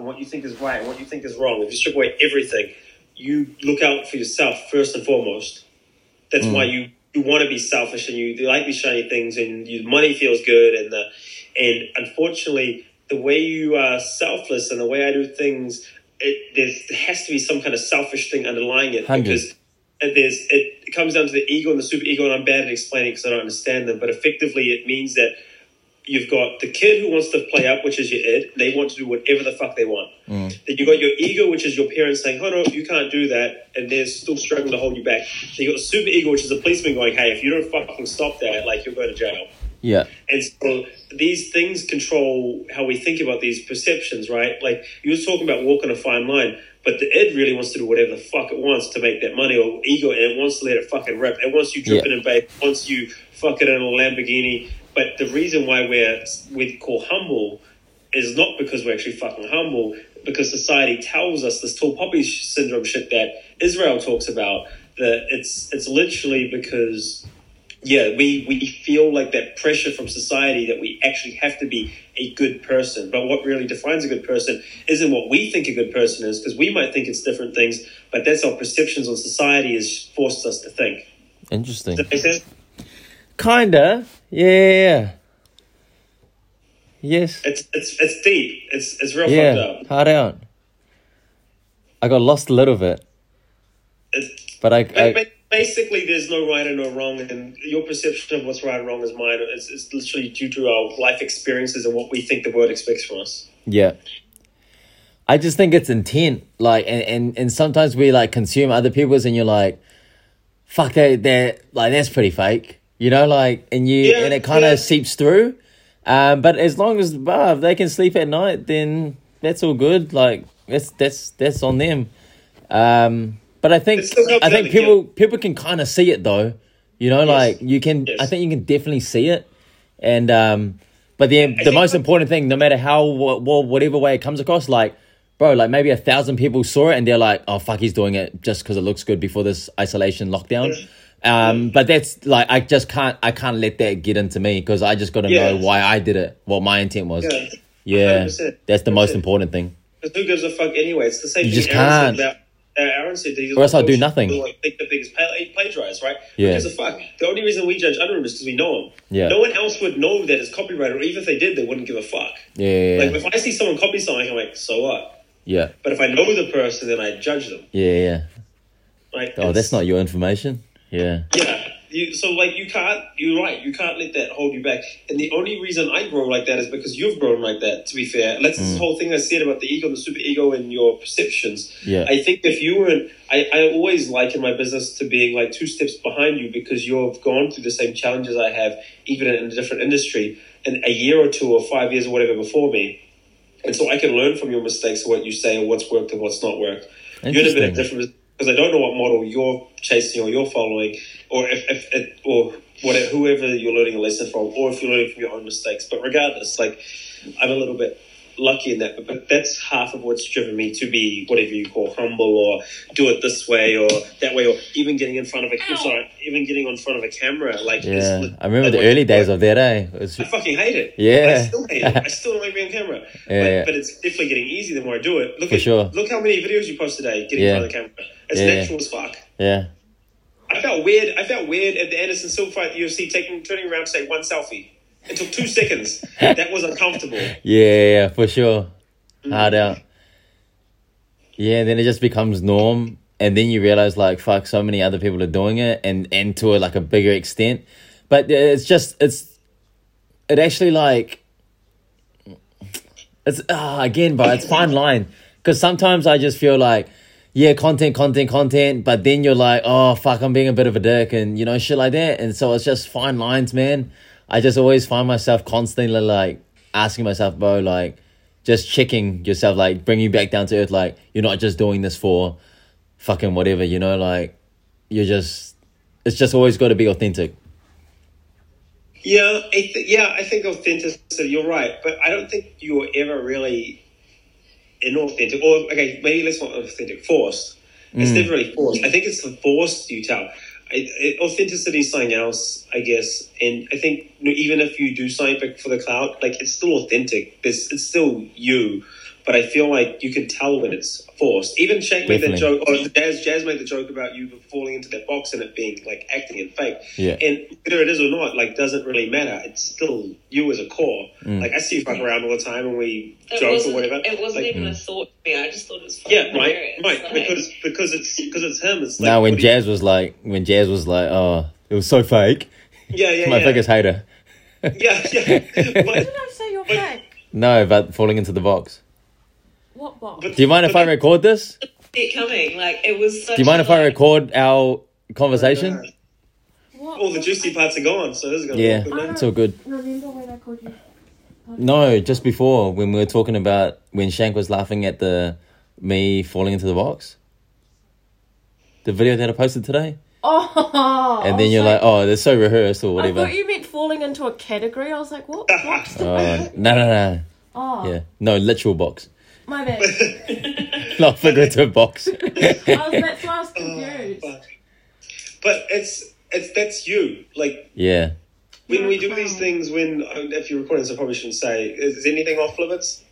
and what you think is right and what you think is wrong, if you strip away everything, you look out for yourself first and foremost. That's mm. why you, you want to be selfish and you, like these shiny things and your money feels good and the and unfortunately the way you are selfless and the way I do things, it there's, there has to be some kind of selfish thing underlying it Hundred. because and there's it, it comes down to the ego and the super ego and I'm bad at explaining because I don't understand them, but effectively it means that you've got the kid who wants to play up, which is your id. They want to do whatever the fuck they want. Mm. Then you got your ego, which is your parents saying, "Oh no, you can't do that," and they're still struggling to hold you back. Then you got the super ego, which is the policeman going, "Hey, if you don't fucking stop that, like you'll go to jail." Yeah. And so these things control how we think about these perceptions, right? Like you were talking about walking a fine line, but the id really wants to do whatever the fuck it wants to make that money, or ego, and it wants to let it fucking rip. It wants you dripping in Bape, it wants you fucking in a Lamborghini. But the reason why we're we call humble is not because we're actually fucking humble, because society tells us this tall poppy syndrome shit that Israel talks about. That it's it's literally because yeah, we, we feel like that pressure from society that we actually have to be a good person. But what really defines a good person isn't what we think a good person is, because we might think it's different things, but that's our perceptions on society has forced us to think. Interesting. Does that make sense? Kinda. Yeah. Yes. It's it's it's deep. It's it's real Yeah. fucked up. Hard out. I got lost a little bit, It's, but I. I basically, there's no right and no wrong, and your perception of what's right and wrong is mine. It's, it's literally due to our life experiences and what we think the world expects from us. Yeah. I just think it's intent. Like and, and, and sometimes we like consume other people's and you're like, fuck they they're like that's pretty fake. You know, like and you Yeah, and it kinda yeah. seeps through. Um but as long as bah, they can sleep at night, then that's all good. Like that's that's that's on them. Um but I think It's still up to I think people people can kinda see it though. You know, like you can I think you can definitely see it. And um but the the most important thing, no matter how wh- whatever way it comes across, like bro, like maybe a thousand people saw it and they're like, oh fuck, he's doing it just because it looks good before this isolation lockdown. Um, but that's like I just can't I can't let that get into me because I just got to Yeah. know why I did it, what my intent was. Yeah. Yeah, that's the most 100%. important thing. Because who gives a fuck anyway? It's the same You thing just Aaron can't. said about. Aaron said that he Or else I'll do nothing. Like, think the biggest play, plagiarize, right? Yeah. Who gives a fuck? The only reason we judge other is because we know them. Yeah. No one else would know that it's copyrighted, or even if they did, they wouldn't give a fuck. Yeah, yeah, Like if I see someone copy something, I'm like, so what? yeah, But if I know the person, then I judge them. yeah, yeah. Like, Oh, that's not your information. Yeah, Yeah. You, so like you can't. You're right. You can't let that hold you back. And the only reason I grow like that is because you've grown like that. To be fair, and that's Mm. this whole thing I said about the ego, and the super ego, and your perceptions. Yeah. I think if you were, in, I, I always liken my business to being like two steps behind you because you've gone through the same challenges I have, even in a different industry, and a year or two or five years or whatever before me. And so I can learn from your mistakes, what you say, or what's worked and what's not worked. You're in a bit of different because I don't know what model you're chasing or you're following, or if, if it, or whatever, whoever you're learning a lesson from, or if you're learning from your own mistakes. But regardless, like I'm a little bit lucky in that, but, but that's half of what's driven me to be whatever you call humble, or do it this way or that way, or even getting in front of a I'm sorry, even getting on front of a camera. Like yeah. lit- I remember the early days of that. Eh, it was, I fucking hate it. Yeah. I still hate it. I still don't like being on camera. Yeah, but, yeah. but it's definitely getting easy the more I do it. Look For at sure. look how many videos you post today getting Yeah. in front of the camera. It's Yeah, yeah. natural as fuck. yeah, I felt weird. I felt weird at the Anderson Silva fight at the UFC taking turning around to say one selfie. It took two seconds. That was uncomfortable. yeah, yeah, for sure. Mm. Hard out. Yeah, then it just becomes norm, and then you realize like fuck, so many other people are doing it, and and to a, like a bigger extent. But it's just it's it actually like it's ah again, but it's fine line because sometimes I just feel like yeah, content, content, content, but then you're like, oh fuck, I'm being a bit of a dick, and you know shit like that, and so it's just fine lines, man. I just always find myself constantly like asking myself, bro, like just checking yourself, like bring you back down to earth, like you're not just doing this for fucking whatever, you know, like you're just it's just always got to be authentic. Yeah, I th- yeah, I think authenticity. You're right, but I don't think you're ever really inauthentic. Or okay, maybe let's not authentic. Forced. It's mm. never really forced. I think it's the forced you tell. I, I, authenticity is something else, I guess. And I think you know, even if you do something for the cloud, like it's still authentic. It's, it's still you. But but I feel like you can tell when it's forced. Even Shank made that joke, or Jazz, Jazz made the joke about you falling into that box and it being like acting and fake. Yeah. And whether it is or not, like, doesn't really matter. It's still you as a core. Mm. Like, I see you fuck around all the time and we It joke or whatever. it wasn't Like, even a thought to me. I just thought it was fucking yeah, right, hilarious. right. Like, Because because it's because it's him. It's like now when what do you- Jazz was like, when Jazz was like, oh, it was so fake. yeah, yeah, My yeah. biggest hater. yeah, yeah. But- Did I say you're But- fake? No, but falling into the box. What box? Do you mind if I record this? it coming. Like it was. Such Do you mind if I record our conversation? What? All the juicy parts are gone, so this is gonna Yeah, be awkward it's all good. Remember when I called you? No, just before when we were talking about when Shank was laughing at the me falling into the box. The video that I posted today, Oh. and then you're like, "Oh, they're so rehearsed or whatever. I whatever." thought you meant falling into a category. I was like, what box? did Oh, I no, no, no. Oh, Yeah, no, literal box, my bad. not figurative box. I was, that's why I was confused. fuck. But it's it's that's you. Like yeah, when we do these things, when uh, if you're recording, so I probably shouldn't say. Is, is anything off limits?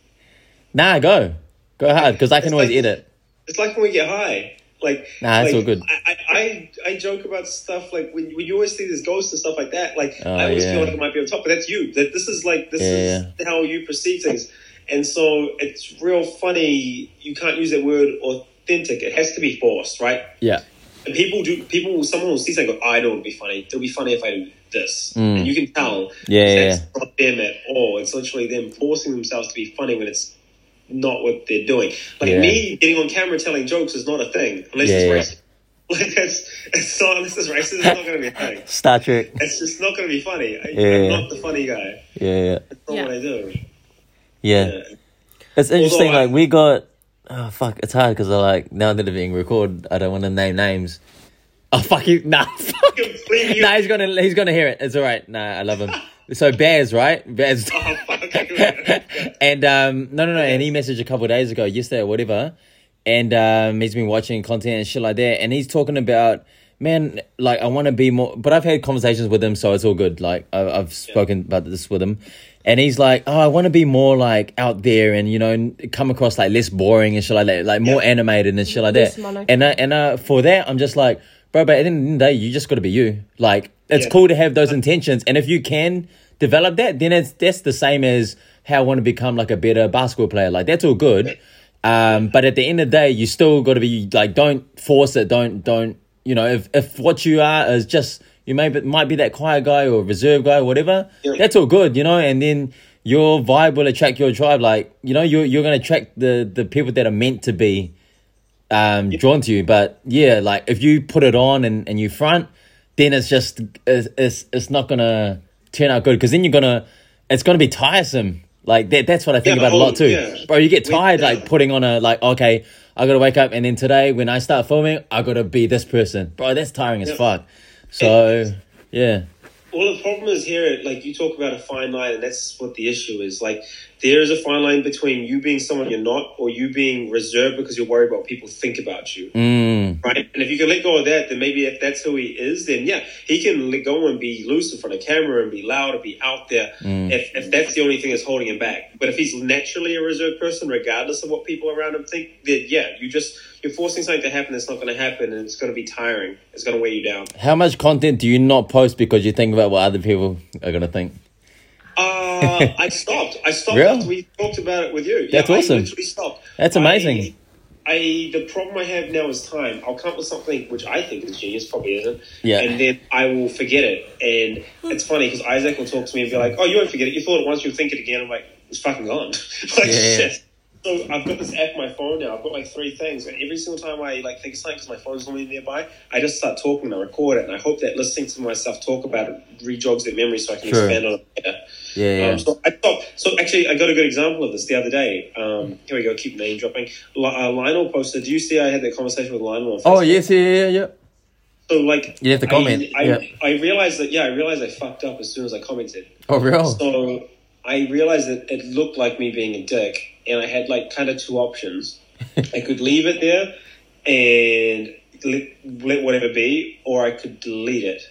nah, go, go hard because I can It's always like- edit. It's like when we get high. Like Nah, it's like, all good. I, I I I joke about stuff like when, when you always see these ghosts and stuff like that. Like Oh, I always yeah. feel like it might be on top, but that's you. That this is like this Yeah, is how you perceive things, and so it's real funny. You can't use that word authentic. It has to be forced, right? Yeah, And people do. People, someone will see something. Go, I know it'd be funny. It'll be funny if I do this, Mm. and you can tell. Yeah, yeah, that's not them at all. It's literally them forcing themselves to be funny when it's not what they're doing. Like Yeah. me getting on camera telling jokes is not a thing unless Yeah, yeah. it's racist. Like it's it's not unless it's racist. It's not going to be a thing. Star Trek. It's just not going to be funny. I, Yeah. I'm not the funny guy. Yeah, yeah, That's not Yeah. what I do. Yeah. Yeah. It's interesting. Although I- like we got. Oh fuck! It's hard because I like now that it's being recorded. I don't want to name names. Oh fuck you! Nah, fuck. Nah, he's gonna he's gonna hear it. It's all right. Nah, I love him. So Bears, right? Bears. Oh, fuck. and um, no, no, no. And he messaged a couple days ago, yesterday or whatever, and um, he's been watching content and shit like that. And he's talking about, man, like I want to be more. But I've had conversations with him, so it's all good. Like I, I've spoken about this with him, and he's like, oh, I want to be more like out there and you know come across like less boring and shit like that, like more Yeah. animated and shit like Less that. monotone. And uh, and uh, for that, I'm just like, bro. But at the end of the day, you just got to be you. Like it's Yeah. cool to have those intentions, and if you can develop that, then it's that's the same as how I want to become like a better basketball player. Like that's all good. Um, but at the end of the day, you still got to be like, don't force it. Don't don't you know if if what you are is just you may be, might be that quiet guy or reserve guy or whatever. Yeah. That's all good, you know. And then your vibe will attract your tribe. Like you know, you're you're gonna attract the the people that are meant to be um drawn to you. But yeah, like if you put it on and and you front, then it's just it's it's, it's not gonna turn out good because then you're gonna it's gonna be tiresome. Like that, that's what I think Yeah, about a oh, lot too, yeah. bro. You get tired yeah. like putting on a like okay, I gotta wake up and then today when I start filming, I gotta be this person, bro. That's tiring as fuck. So yeah, Well, the problem is here, like you talk about a fine line, and that's what the issue is. Like, there is a fine line between you being someone you're not, or you being reserved because you're worried about what people think about you, mm, right? And if you can let go of that, then maybe if that's who he is, then yeah, he can let go and be loose in front of camera and be loud and be out there. Mm. If if that's the only thing that's holding him back, but if he's naturally a reserved person, regardless of what people around him think, then yeah, you just you're forcing something to happen that's not going to happen, and it's going to be tiring. It's going to weigh you down. how much content do you not post because you think about what other people are gonna think? Uh, I stopped. I stopped Really? after we talked about it with you. That's yeah, awesome. I literally stopped. That's amazing. I, I the problem I have now is time. I'll come up with something which I think is genius, probably isn't. Yeah. And then I will forget it. And it's funny because Isaac will talk to me and be like, "Oh, you won't forget it. You thought it once. You'll think it again." I'm like, "It's fucking gone." like Yeah. shit. So I've got this app on my phone now. I've got like three things, and every single time I like think of something because my phone's normally nearby, I just start talking and I record it, and I hope that listening to myself talk about it rejogs that memory so I can expand on it. later. Yeah, yeah. Um, so I thought, so actually, I got a good example of this the other day. Um, here we go. Keep name dropping. Li- uh, Lionel posted. Do you see? I had that conversation with Lionel. On oh yes, yeah, yeah, yeah. So like, You have to comment, I, I, yeah. I realized that. Yeah, I realized I fucked up as soon as I commented. Oh real? So I realized that it looked like me being a dick, and I had like kind of two options. I could leave it there and let, let whatever be, or I could delete it.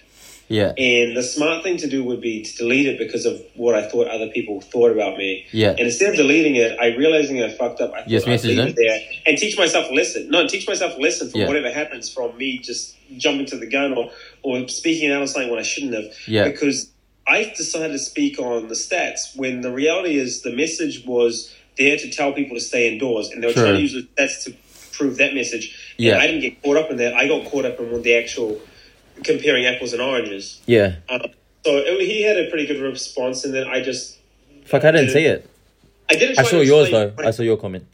Yeah. And the smart thing to do would be to delete it because of what I thought other people thought about me. Yeah. And instead of deleting it, I realizing I fucked up. I thought I'd message leave it there and teach myself a lesson. No, teach myself a lesson from Yeah. whatever happens from me just jumping to the gun or, or speaking out on something when I shouldn't have. Yeah. Because I decided to speak on the stats when the reality is the message was there to tell people to stay indoors, and they were True. trying to use the stats to prove that message. And Yeah. I didn't get caught up in that. I got caught up in the actual comparing apples and oranges. Yeah. Um, so it, he had a pretty good response, and then I just Fuck, I didn't see it. I didn't. I saw yours though. I saw your comment.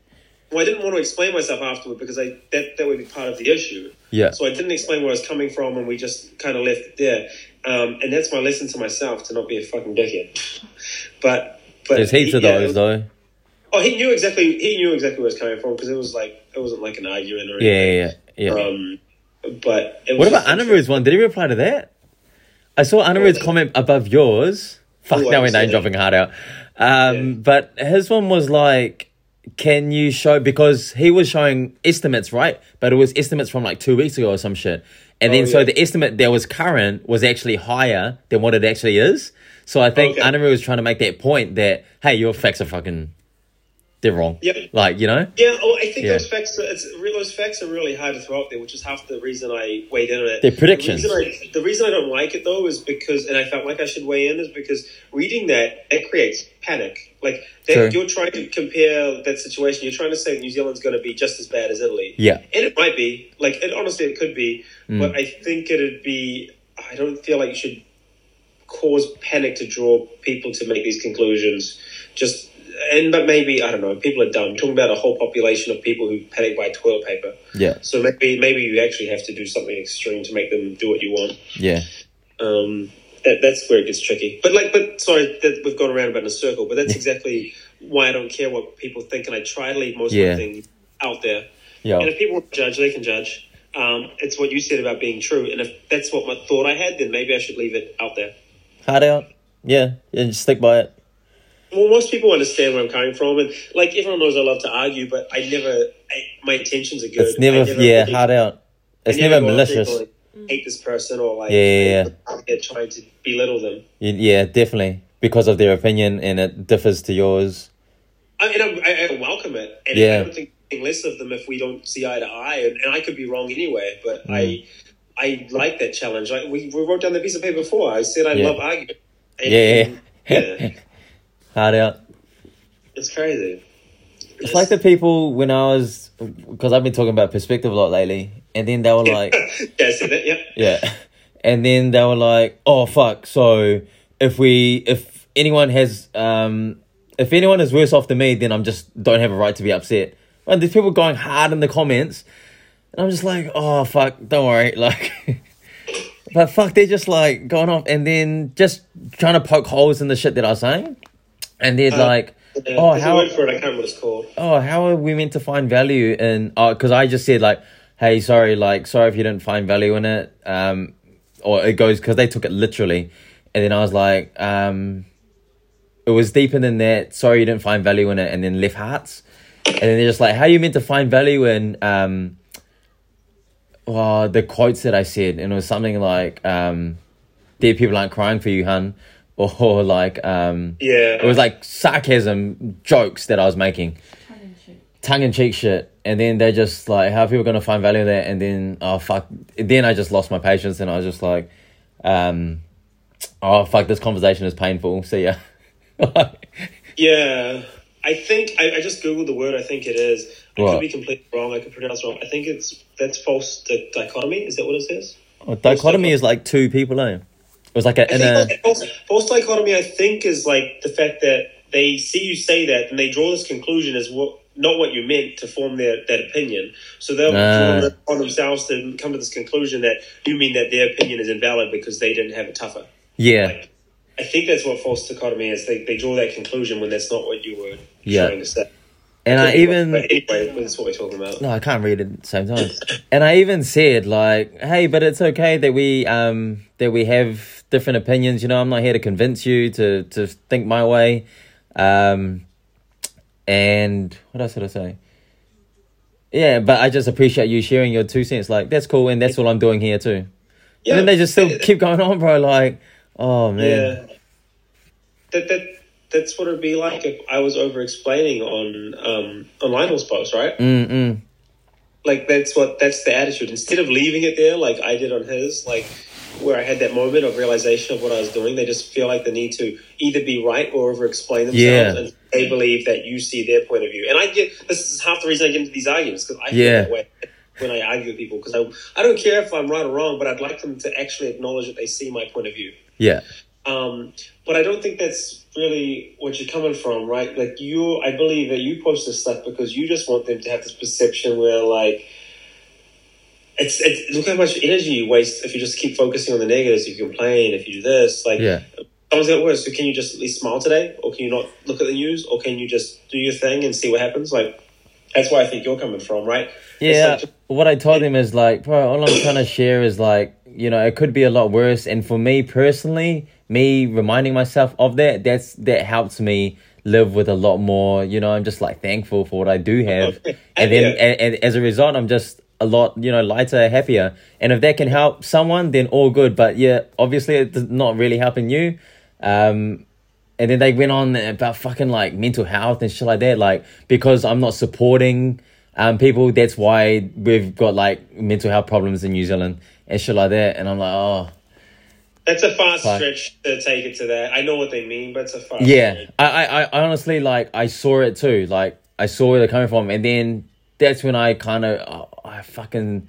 Well, I didn't want to explain myself afterward because I that that would be part of the issue. Yeah. So I didn't explain where I was coming from, and we just kind of left it there. Um, and that's my lesson to myself to not be a fucking dickhead. but but There's heaps of yeah, it those though. Oh, he knew exactly. He knew exactly where I was coming from because it was like it wasn't like an argument or anything. yeah, yeah. yeah. Um, but it was what about just- one? Did he reply to that? I saw Anaru's comment above yours. Fuck, Oh, now we're name dropping hard out. Um, Yeah. But his one was like, can you show, because he was showing estimates, right? But it was estimates from like two weeks ago or some shit. And then Oh, so the estimate that was current was actually higher than what it actually is. So I think Okay. Was trying to make that point that, hey, your facts are fucking, they're wrong. Yep. Like, you know? Yeah, oh, I think Yeah. those facts. Are, it's, those facts are really hard to throw out there, which is half the reason I weighed in on it. They're predictions. The reason, I, the reason I don't like it though is because, and I felt like I should weigh in, is because reading that it creates panic. Like that, True. you're trying to compare that situation. You're trying to say New Zealand's going to be just as bad as Italy. Yeah. and it might be. Like, it, honestly, it could be. Mm. But I think it'd be. I don't feel like you should cause panic to draw people to make these conclusions. Just and but maybe I don't know. People are dumb. talking about a whole population of people who panic buy toilet paper. Yeah. So maybe maybe you actually have to do something extreme to make them do what you want. Yeah. Um, that, that's where it gets tricky. But like, but sorry, that we've gone around about in a circle. But that's exactly why I don't care what people think, and I try to leave most Yeah. of the things out there. Yeah. And if people judge, they can judge. Um, it's what you said about being true, and if that's what my thought I had, then maybe I should leave it out there. Hard out. Yeah. And just stick by it. Well, most people understand where I'm coming from, and like everyone knows, I love to argue, but I never. I, my intentions are good. It's never, I yeah, really- hard out. It's never go malicious. Hate this person or like Yeah, yeah, there trying to belittle them. Yeah, definitely. Because of their opinion and it differs to yours. I mean, I, I, welcome it, and Yeah. I don't think anything less of them if we don't see eye to eye, and, and I could be wrong anyway. But Mm. I, I like that challenge. Like we, we wrote down the piece of paper before. I said I Yeah. love arguing. And- Yeah, yeah. hard out. it's crazy. It's like the people when I was, because I've been talking about perspective a lot lately, and then they were like, yeah, I said that. Yeah, yeah, and then they were like, oh fuck, so if we, if anyone has, um, if anyone is worse off than me, then I'm just don't have a right to be upset. And there's people going hard in the comments, and I'm just like, oh fuck, don't worry, like. But fuck, they're just like going off and then just trying to poke holes in the shit that I was saying. And they're Uh, like, Yeah, oh, how, word for it. I can't what it's called. oh, how are we meant to find value in? Oh, because I just said like, hey, sorry, like, sorry if you didn't find value in it. Um, or it goes because they took it literally, and then I was like, um, it was deeper than that. Sorry you didn't find value in it, and then left hearts, and then they're just like, how are you meant to find value in um, oh, the quotes that I said, and it was something like, um, dead people aren't crying for you, hun, or like, um, Yeah, it was like sarcasm jokes that I was making, tongue in cheek shit. And then they're just like, how are people going to find value in that? And then, oh, fuck. Then I just lost my patience and I was just like, um, oh, fuck, this conversation is painful. See ya. yeah. I think I, I just googled the word. I think it is. I What? could be completely wrong. I could pronounce wrong. I think it's that's false di- dichotomy. Is that what it says? Oh, dichotomy is like two people, eh? It was like a, I in think a, false, false dichotomy. I think is like the fact that they see you say that and they draw this conclusion as what not what you meant to form their that opinion. So they'll it on themselves to come to this conclusion that you mean that their opinion is invalid because they didn't have it tougher. yeah. Like, I think that's what false dichotomy is. They, they draw that conclusion when that's not what you were Yeah. trying to say. And I even, But anyway, that's what we're talking about. No, I can't read it at the same time. and I even said like, "Hey, but it's okay that we um that we have different opinions. You know, I'm not here to convince you to to think my way." Um, and what else did I say? Yeah, but I just appreciate you sharing your two cents. Like that's cool, and that's what I'm doing here too. Yeah. And then they just still keep going on, bro. Like, oh man. Yeah. That that that's what it'd be like if I was over explaining on um on Lionel's post, right? Mm mm. Like that's what that's the attitude. Instead of leaving it there like I did on his, like where I had that moment of realization of what I was doing, they just feel like the need to either be right or over explain themselves Yeah. and they believe that you see their point of view. And I get this is half the reason I get into these arguments because I feel Yeah. that way when I argue with people because I I don't care if I'm right or wrong, but I'd like them to actually acknowledge that they see my point of view. Yeah. Um, but I don't think that's really what you're coming from, right? Like you, I believe that you post this stuff because you just want them to have this perception where, like, it's, it's look how much energy you waste if you just keep focusing on the negatives. If you complain, if you do this, like, Yeah. someone's got worse. So can you just at least smile today, or can you not look at the news, or can you just do your thing and see what happens? Like, that's where I think you're coming from, right? Yeah. like just- what I told him is like, bro, all I'm trying to share is like, you know, it could be a lot worse. And for me personally, me reminding myself of that, that's that helps me live with a lot more. You know, I'm just like thankful for what I do have, Okay. and then Yeah. and, and as a result, I'm just a lot, you know, lighter, happier. And if that can help someone, then all good. But yeah, obviously, it's not really helping you. Um, and then they went on about fucking like mental health and shit like that. Like because I'm not supporting um people, that's why we've got like mental health problems in New Zealand and shit like that. And I'm like, oh that's a fast stretch to take it to that. I know what they mean, but it's a fast yeah. stretch. I, I I honestly like I saw it too. Like I saw where they're coming from, and then that's when I kind of oh, I fucking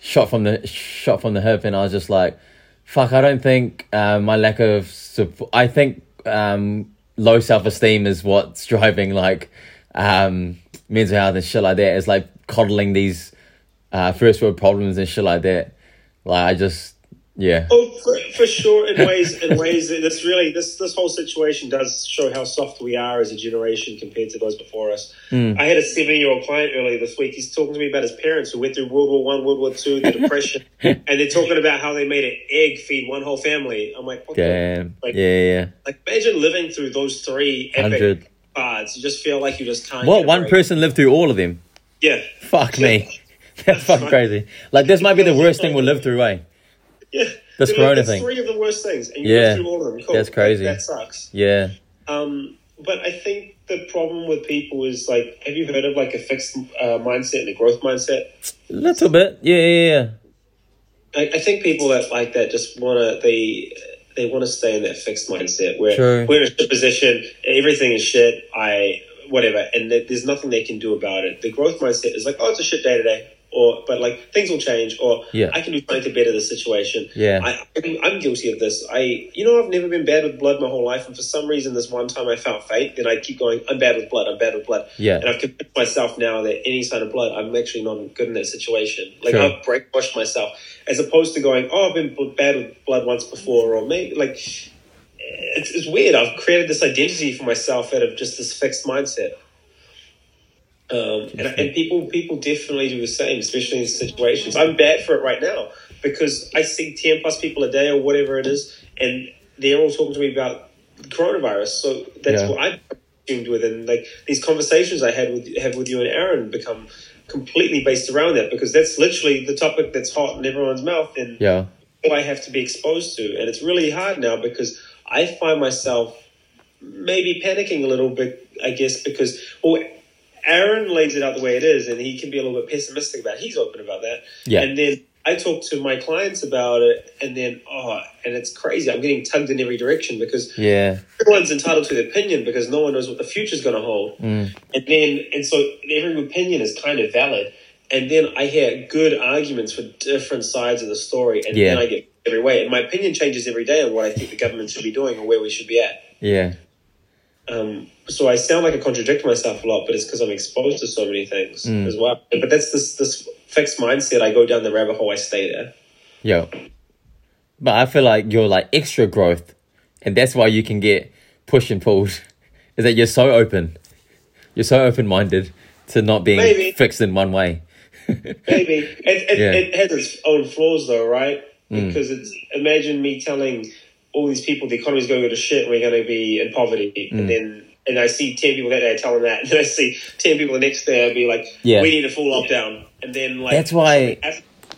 shot from the shot from the hip, and I was just like, fuck. I don't think um, my lack of support. I think um, low self esteem is what's driving like um, mental health and shit like that. It's like coddling these uh, first world problems and shit like that. Like I just yeah Oh, for, for sure. In ways, in ways, this really this this whole situation does show how soft we are as a generation compared to those before us. I had a seven year old client earlier this week. He's talking to me about his parents who went through World War One, World War Two, the Depression, and they're talking about how they made an egg feed one whole family. I'm like, damn Like- yeah yeah. like imagine living through those three epic 100. You just feel like you just can't. What one person lived through all of them? Yeah, Fuck me. That's fucking crazy. Like this might be the worst thing we'll live through, eh? Yeah. This corona that's thing. Three of the worst things, and you Yeah. live through all of them. Cool. That's crazy. That, that sucks. Yeah. Um, but I think the problem with people is like, have you heard of like a fixed uh, mindset and a growth mindset? A little bit. Yeah, yeah, yeah. I, I think people that like that just want to they they want to stay in that fixed mindset where True. we're in a position, everything is shit. I whatever, and there's nothing they can do about it. The growth mindset is like, oh, it's a shit day today. Or, but like things will change, or Yeah. I can do something to better the situation. Yeah. I, I'm, I'm guilty of this. I, you know, I've never been bad with blood my whole life, and for some reason, this one time I felt fate, then I keep going. I'm bad with blood. I'm bad with blood. Yeah. And I've convinced myself now that any sign of blood, I'm actually not good in that situation. Like Sure. I've brainwashed myself, as opposed to going, oh, I've been bad with blood once before, or maybe like it's, it's weird. I've created this identity for myself out of just this fixed mindset. Um, and, and people people definitely do the same, especially in situations. I'm bad for it right now because I see ten plus people a day or whatever it is, and they're all talking to me about coronavirus. So that's Yeah. what I'm consumed with, and like these conversations I had with have with you and Aaron become completely based around that because that's literally the topic that's hot in everyone's mouth, and Yeah. I have to be exposed to. And it's really hard now because I find myself maybe panicking a little bit, I guess, because, well, Aaron lays it out the way it is and he can be a little bit pessimistic about it. He's open about that. Yeah. And then I talk to my clients about it and then, oh, and it's crazy. I'm getting tugged in every direction because Yeah. everyone's entitled to their opinion because no one knows what the future's going to hold. Mm. And then, and so every opinion is kind of valid. And then I hear good arguments for different sides of the story, and Yeah. then I get every way. And my opinion changes every day on what I think the government should be doing or where we should be at. Yeah. Um, so I sound like I contradict myself a lot, but it's because I'm exposed to so many things Mm. as well. But that's this this fixed mindset. I go down the rabbit hole. I stay there. Yo. But I feel like you're like extra growth, and that's why you can get pushed and pulled. Is that you're so open, you're so open minded to not being Maybe. fixed in one way. Maybe it, it, Yeah. it has its own flaws, though, right? Mm. Because it's imagine me telling all these people the economy's going to go to shit and we're going to be in poverty, Mm. and then and I see ten people that day I tell them that, and then I see ten people the next day I'd be like, Yeah. we need a full lockdown, and then like That's why-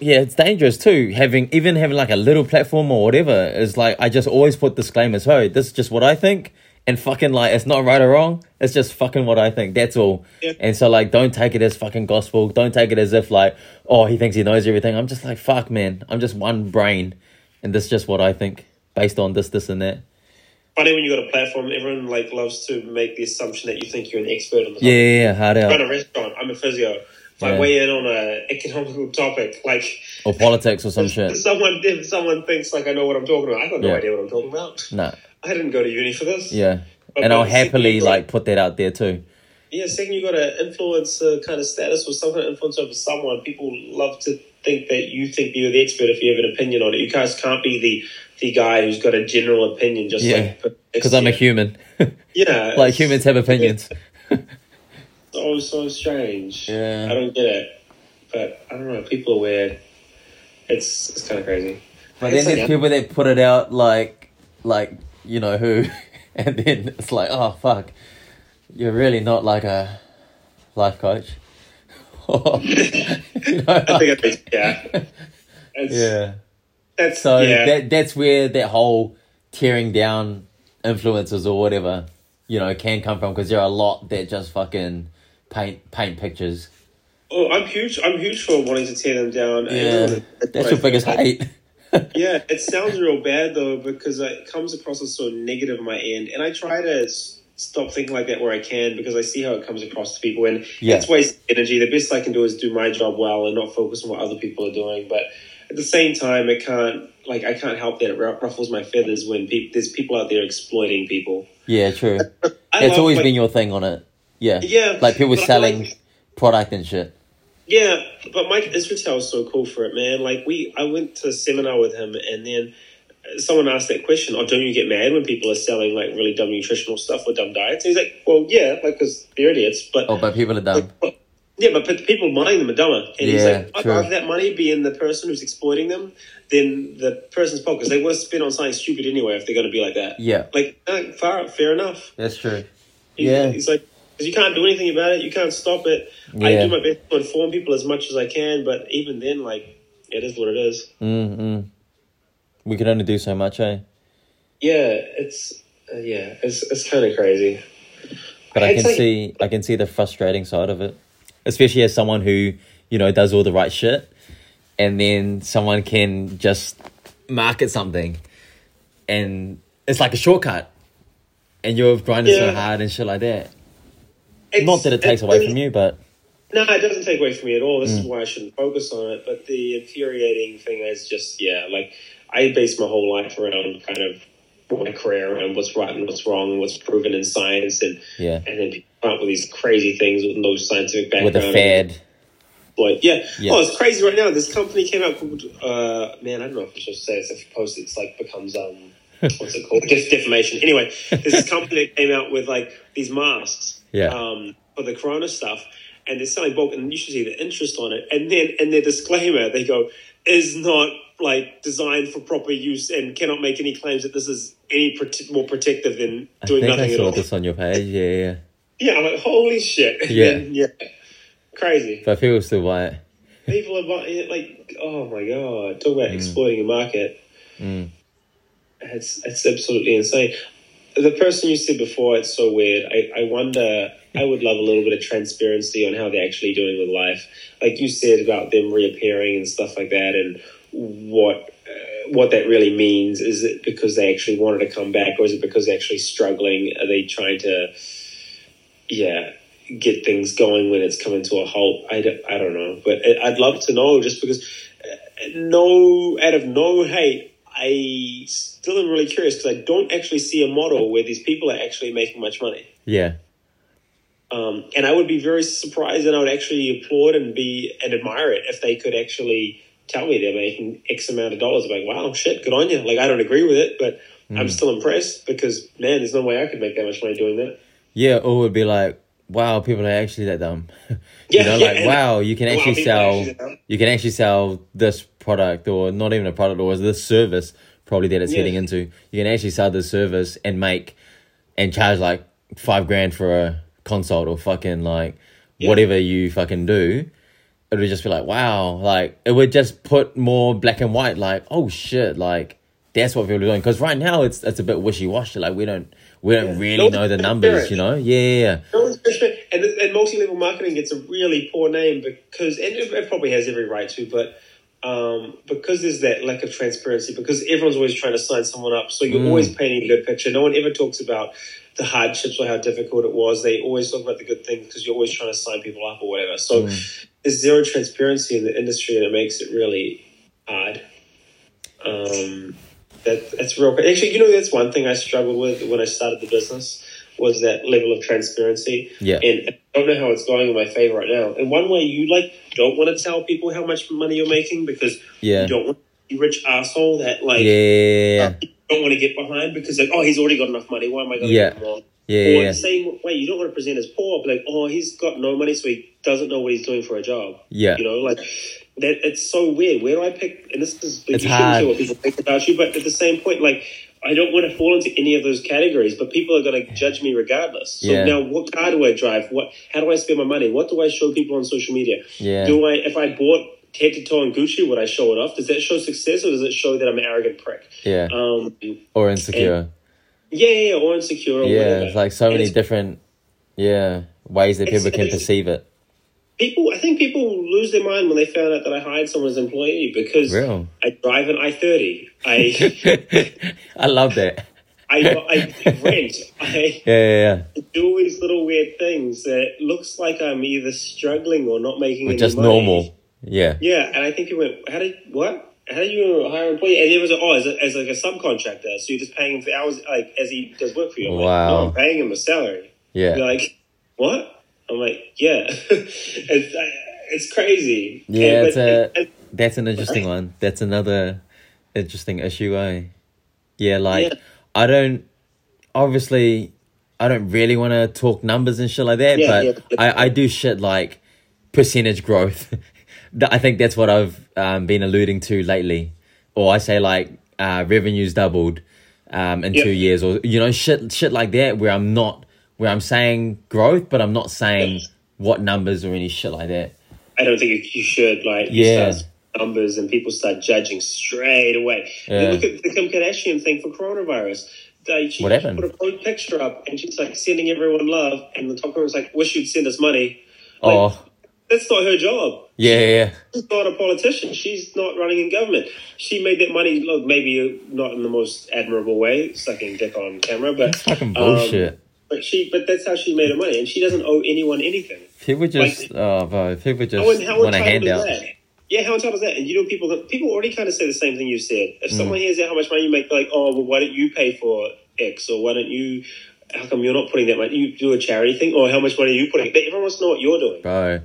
yeah, it's dangerous too. Having even having like a little platform or whatever is like I just always put disclaimers. Hey, this is just what I think, and fucking like it's not right or wrong. It's just fucking what I think. That's all. Yeah. And so like, don't take it as fucking gospel. Don't take it as if like, oh, he thinks he knows everything. I'm just like, fuck, man. I'm just one brain, and this is just what I think based on this, this, and that. Funny when you got a platform, everyone like loves to make the assumption that you think you're an expert on the Yeah, yeah, yeah hard I run a restaurant. I'm a physio. If I weigh in on a economical topic, like Or politics or some shit. someone if someone thinks like I know what I'm talking about, I got no Yeah. idea what I'm talking about. No, I didn't go to uni for this. yeah. But And I'll happily like put that out there too. Yeah, second you got an influencer uh, kind of status or some kind of influence over someone, people love to think that you think you're the expert if you have an opinion on it. You guys can't be the the guy who's got a general opinion, just Yeah, like Because I'm a human. Yeah, like humans have opinions. So so strange. Yeah. I don't get it, but I don't know. People are weird. It's it's kind of crazy. But then there's like- people that put it out like, like you know who, and then it's like, oh fuck, you're really not like a life coach. You know, I think it's, yeah. It's, yeah. That's So yeah. that that's where that whole tearing down influencers or whatever, you know, can come from because there are a lot that just fucking paint paint pictures. oh, I'm huge. I'm huge for wanting to tear them down. Yeah, that's your biggest hate. yeah, it sounds real bad though because it comes across as so negative on my end, and I try to stop thinking like that where I can because I see how it comes across to people, and Yeah. it's waste energy. The best I can do is do my job well and not focus on what other people are doing. But at the same time, it can't like I can't help that it ruffles my feathers when peop there's people out there exploiting people. Yeah, true. I That's love, always like- been your thing on it. Yeah. Yeah, Like people selling like- product and shit. Yeah, but Mike Israel is so cool for it, man. Like we, I went to a seminar with him, and then someone asked that question: "Oh, don't you get mad when people are selling like really dumb nutritional stuff or dumb diets?" And he's like, "Well, yeah, like because they're idiots, but Oh, but people are dumb. Yeah, but the people buying them are dumber." And he's like, "I'd rather that money be in the person who's exploiting them than the person's pocket because they were spent on something stupid anyway if they're going to be like that." Yeah, Like, no, fair, fair enough. that's true. He- Yeah. he's like, because you can't do anything about it, you can't stop it. I do my best to inform people as much as I can, but even then, like, it is what it is. Mm mm. We can only do so much, eh? Yeah, it's uh, yeah, it's it's kind of crazy. But I It's can like- see I can see the frustrating side of it, especially as someone who you know does all the right shit, and then someone can just market something, and it's like a shortcut, and you're grinding so hard and shit like that. It's, Not that it takes away from you, but No, it doesn't take away from me at all. This is Mm. why I shouldn't focus on it. But the infuriating thing is just yeah, like I base my whole life around kind of my career and what's right and what's wrong and what's proven in science, and yeah, and then people come up with these crazy things with no scientific background. with a fad. Like, yeah. Yeah. Oh, it's crazy right now. This company came out called, uh, man, I don't know if I should say this. If you post it, it's like becomes, um, what's it called? Def- defamation. Anyway, this company came out with like these masks Yeah. um, for the corona stuff. And they're selling bulk, and you should see the interest on it. And then, in their disclaimer, they go, is not like designed for proper use and cannot make any claims that this is any prote- more protective than I doing think I nothing at saw all. this on your page. Yeah, yeah. Yeah, I'm like, holy shit. Yeah. yeah. Crazy. But people still buy it. People are buying it like, oh my god! Talk about exploiting a market. Mm. It's it's absolutely insane. The person you said before, it's so weird. I, I wonder. I would love a little bit of transparency on how they're actually doing with life. Like you said about them reappearing and stuff like that, and what uh, what that really means. Is it because they actually wanted to come back, or is it because they're actually struggling? Are they trying to, yeah, get things going when it's coming to a halt? I don't, I don't know, but I'd love to know just because uh, no, out of no hate, I still am really curious because I don't actually see a model where these people are actually making much money. Yeah, Um, and I would be very surprised and I would actually applaud and be and admire it if they could actually tell me they're making X amount of dollars. I'm like, wow, shit, good on you. Like, I don't agree with it, but I'm still impressed because, man, there's no way I could make that much money doing that. Yeah. Or it would be like, wow, people are actually that dumb. you Yeah, know, yeah, like wow, you can actually sell. actually you can actually sell this product, or not even a product, or this service probably that it's Yeah. heading into. You can actually sell this service and make and charge like five grand for a consult or fucking like whatever you fucking do, it would just be like, wow, like it would just put more black and white, like, oh shit, like that's what people are doing. Because right now it's it's a bit wishy washy. Like we don't we don't Yeah. really No know the numbers, you know? Yeah, yeah, yeah. No one's transparent. And, and multi-level marketing gets a really poor name because, and it, it probably has every right to, but um, because there's that lack of transparency, because everyone's always trying to sign someone up, so you're Mm. always painting a good picture. No one ever talks about the hardships or how difficult it was. They always talk about the good things because you're always trying to sign people up or whatever. So Mm. there's zero transparency in the industry, and it makes it really hard. Um, that that's real. Actually, you know, that's one thing I struggled with when I started the business was that level of transparency. Yeah. And I don't know how it's going in my favor right now. And one way, you like don't want to tell people how much money you're making because Yeah. you don't want to be rich asshole that like Yeah, you don't want to get behind because like oh he's already got enough money. Why am I going to Yeah. more? yeah, Or yeah, the same way, you don't want to present as poor, but like, oh, he's got no money, so he doesn't know what he's doing for a job. yeah. You know, like that. It's so weird. Where do I pick? And this is It's you hard. shouldn't care what people think about you, but at the same point, like I don't want to fall into any of those categories. But people are going to judge me regardless. So Yeah. now, what car do I drive? What? How do I spend my money? What do I show people on social media? Yeah. Do I? If I bought head to toe on Gucci, would I show it off? Does that show success, or does it show that I'm an arrogant prick? yeah. Um, or insecure. yeah, yeah, yeah, or insecure. Or yeah, whatever. it's like so And many different, yeah, ways that people can perceive it. People i think people lose their mind when they found out that i hired someone as an employee because Real. i drive an i30 i I love that. I, I rent i Yeah, yeah, yeah. do all these little weird things that looks like i'm either struggling or not making any just money. normal. Yeah. yeah and i think people went how did what how do you hire an employee? And it was oh, as, a, as like a subcontractor, so you're just paying him for hours, like as he does work for you. I'm like, Wow. no, I'm paying him a salary. Yeah. You're like, what? I'm like, yeah, it's it's crazy. Yeah, And- but- a and- that's an interesting one. That's another interesting issue, eh? Yeah, like Yeah. I don't obviously I don't really want to talk numbers and shit like that, Yeah, but yeah. I I do shit like percentage growth. That- I think that's what I've um, been alluding to lately, or I say like uh, revenues doubled um, in two years, or you know shit shit like that, where I'm not where I'm saying growth, but I'm not saying what numbers or any shit like that. I don't think you should like Yeah. start numbers and people start judging straight away. Yeah. Look at the Kim Kardashian thing for coronavirus. They, she What happened? put a picture up and she's like sending everyone love, and the top was like, "Wish you'd send us money." Like, Oh, that's not her job. yeah, yeah, yeah. She's not a politician. She's not running in government. She made that money look maybe not in the most admirable way, sucking dick on camera, but that's fucking um, bullshit. But she, but that's how she made her money, and she doesn't owe anyone anything. people just, oh, bro, people just How, how want a handout. that? Yeah, how entitled is that? And you know, people people already kind of say the same thing you said. If Mm. someone hears out how much money you make, they're like, oh, well, why don't you pay for X, or why don't you? How come you're not putting that money? You do a charity thing, or how much money are you putting? Everyone wants to know what you're doing. Bro,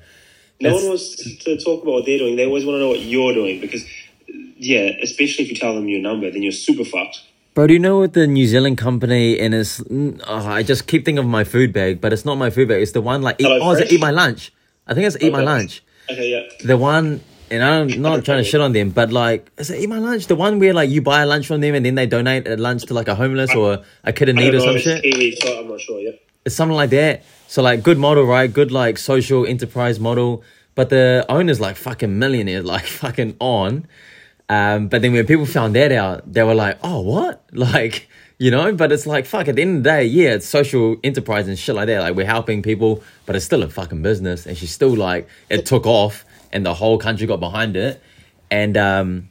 No one wants to talk about what they're doing. They always want to know what you're doing because, yeah, especially if you tell them your number, then you're super fucked. Bro, do you know what the New Zealand company and it's? mm, Oh, I just keep thinking of my food bag, but it's not my food bag. It's the one like eat, oh, is it eat my lunch? I think it's eat my lunch. Okay, yeah. The one, and I'm not trying to shit on them, but like, is it eat my lunch? The one where like you buy a lunch from them and then they donate a lunch to like a homeless or a kid in need or some shit. Kiwi, so I'm not sure. Yeah. It's something like that. So like, good model, right? Good like social enterprise model. But the owner's like fucking millionaire, like fucking on. Um, but then when people found that out, they were like, "Oh, what?" Like, you know. But it's like, fuck. At the end of the day, yeah, it's social enterprise and shit like that. Like, we're helping people, but it's still a fucking business. And she's still like, it took off, and the whole country got behind it. And um,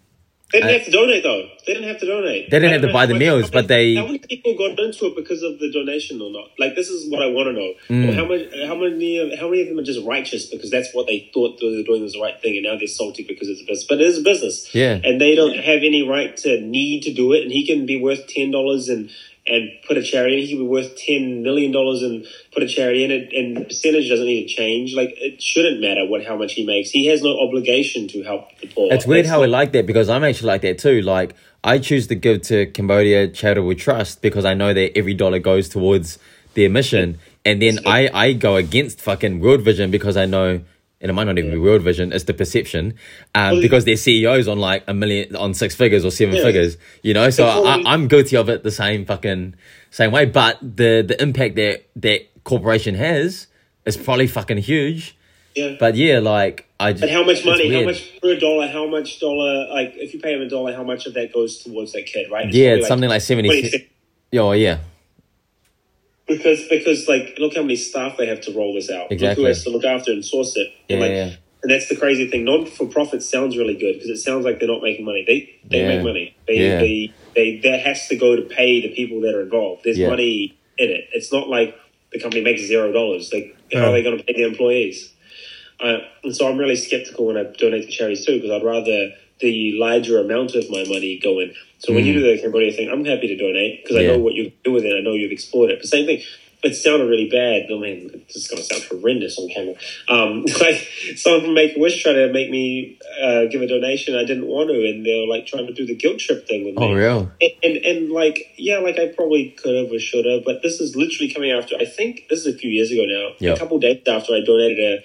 They didn't I- have to donate though. They didn't have to donate. They didn't have to buy the meals, but they- How many people got into it because of the donation or not? Like this is what I want to know. Mm. How many? How many? of- How many of them are just righteous because that's what they thought they were doing was the right thing, and now they're salty because it's a business. But it is a business. Yeah. And they don't have any right to need to do it. And he can be worth ten dollars and and put a charity. He could be worth ten million dollars and put a charity in it. And the percentage doesn't need to change. Like it shouldn't matter what how much he makes. He has no obligation to help the poor. It's weird That's how we not- like that because I'm actually like that too. Like I choose to give to Cambodia Charitable Trust because I know that every dollar goes towards their mission, and then I I go against fucking World Vision because I know. And it might not even be World Vision; it's the perception, um, Well, because their CEOs on like a million, on six figures or seven Yeah. figures, you know. So I, I'm guilty of it the same fucking same way. But the the impact that that corporation has is probably fucking huge, Yeah. But yeah, like I just. But how much money? How much per dollar? How much dollar? Like, if you pay him a dollar, how much of that goes towards that kid? Right? Yeah, probably it's something like 70 20 cents. Oh yeah, because because like look how many staff they have to roll this out. Look Exactly. who has to look after and source it. yeah, And, like, yeah. And that's the crazy thing. Non for profit sounds really good because it sounds like they're not making money. They they Yeah. make money. They, Yeah. they they that has to go to pay the people that are involved. There's money in it. It's not like the company makes zero dollars. Like how are they going to pay the employees? Uh, and so I'm really skeptical when I donate to charities too because I'd rather the larger amount of my money go in. So when you do the Cambodia thing, I'm happy to donate because I Mm. Yeah. know what you do with it. I know you've explored it. But same thing, it sounded really bad. I mean, it's going to sound horrendous on camera. Um, like someone from Make a Wish tried to make me uh, give a donation. I didn't want to, and they were like trying to do the guilt trip thing with me. Oh real? And, and and like yeah, like I probably could have or should have, but this is literally coming after. I think this is a few years ago now. Yeah. A couple days after I donated a.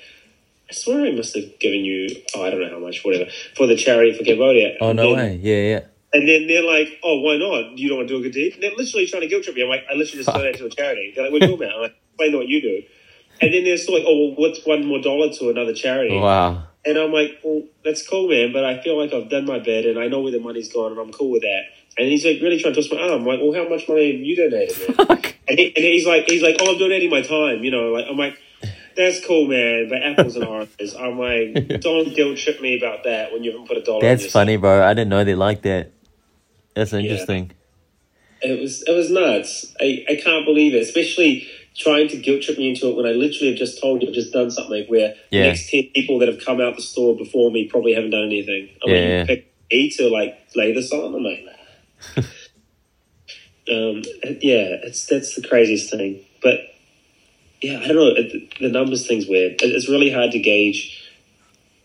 I swear I must have given you. Oh, I don't know how much, whatever, for the charity for Cambodia. Oh no And- way. Yeah, yeah. And then they're like, "Oh, why not? You don't want to do a good deed?" And they're literally trying to guilt trip me. I'm like, "I literally just donated to a charity." They're like, "What are you talking about?" I'm like, "Explain what you do." And then they're still like, "Oh, well, what's one more dollar to another charity?" Wow. And I'm like, well, that's cool, man, but I feel like I've done my bit and I know where the money's gone and I'm cool with that. And he's like really trying to twist my arm. I'm like, well, how much money have you donated, man? and, he, and he's like, he's like, oh, I'm donating my time, you know. Like, I'm like, that's cool, man, but apples and oranges. I'm like, don't guilt trip me about that when you haven't put a dollar. That's funny, bro. I didn't know they like that. That's interesting. It was it was nuts. I, I can't believe it, especially trying to guilt trip me into it when I literally have just told you I've just done something where Yeah. the next ten people that have come out the store before me probably haven't done anything. I'm Yeah, like, yeah. you pick me to like lay this on. I'm like, nah. um, yeah, it's that's the craziest thing. But yeah, I don't know. The numbers thing's weird. It's really hard to gauge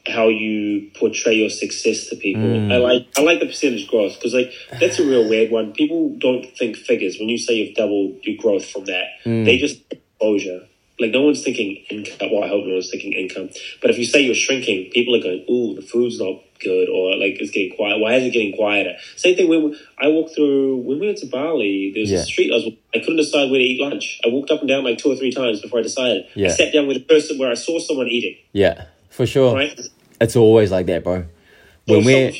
how you portray your success to people. Mm. I like I like the percentage growth because like that's a real weird one. People don't think figures when you say you've doubled your growth from that. Mm. They just exposure. Like no one's thinking income. Well, I hope no one's thinking income. But if you say you're shrinking, people are going, "Ooh, the food's not good," or like it's getting quiet. Why is it getting quieter? Same thing when we- I walked through when we went to Bali. There was Yeah. a street I was. I couldn't decide where to eat lunch. I walked up and down like two or three times before I decided. Yeah. I sat down with a person where I saw someone eating. Yeah, for sure. Right. It's always like that, bro. When we're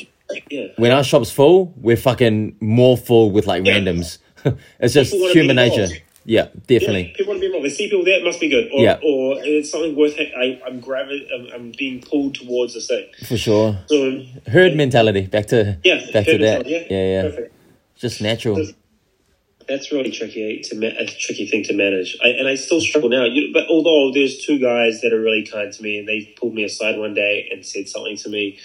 yeah. when our shop's full, we're fucking more full with like Yeah. randoms. it's just human nature. Yeah, definitely. Yeah, people want to be involved. They see people there, it must be good. Or, Yeah. or it's something worth. I, I'm gravi- I'm, I'm being pulled towards this thing. For sure. So Herd mentality. Back to yeah, back to that. mentality, Yeah, yeah. Perfect. Just natural. That's really tricky eh, to ma- a tricky thing to manage, I, and I still struggle now. You, but although there's two guys that are really kind to me, and they pulled me aside one day and said something to me,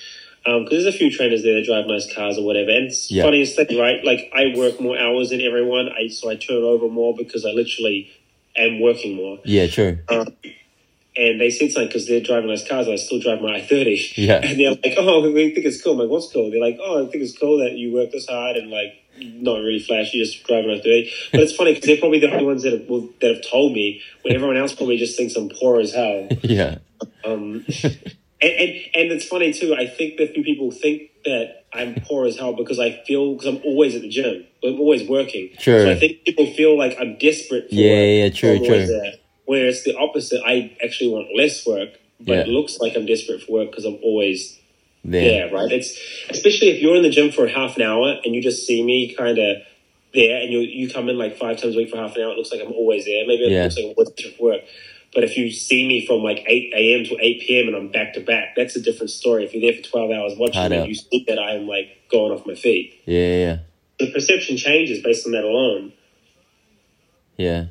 because there's a few trainers there that drive nice cars or whatever. And it's Yeah. funniest thing, right? Like I work more hours than everyone, I so I turn over more because I literally am working more. Yeah, true. Um, and they said something because they're driving nice cars. And I still drive my I thirty. Yeah. And they're like, "Oh, we think it's cool." I'm like, "What's cool?" They're like, "Oh, I think it's cool that you work this hard and like not really flashy, just driving I thirty. But it's funny because they're probably the only ones that have well, that have told me when everyone else probably just thinks I'm poor as hell. Yeah. Um, and, and and it's funny too. I think that few people think that I'm poor as hell because I feel because I'm always at the gym. I'm always working. Sure. So I think people feel like I'm desperate. For Yeah, work, yeah, yeah, true, true. there. Where it's the opposite. I actually want less work, but Yeah. it looks like I'm desperate for work because I'm always There. yeah, right. It's especially if you're in the gym for half an hour and you just see me kind of there, and you you come in like five times a week for half an hour. It looks like I'm always there. Maybe it Yeah. looks like I'm always work. But if you see me from like eight a.m. to eight p.m. and I'm back to back, that's a different story. If you're there for twelve hours watching me, you see that I'm like going off my feet. Yeah, yeah. The perception changes based on that alone. Yeah.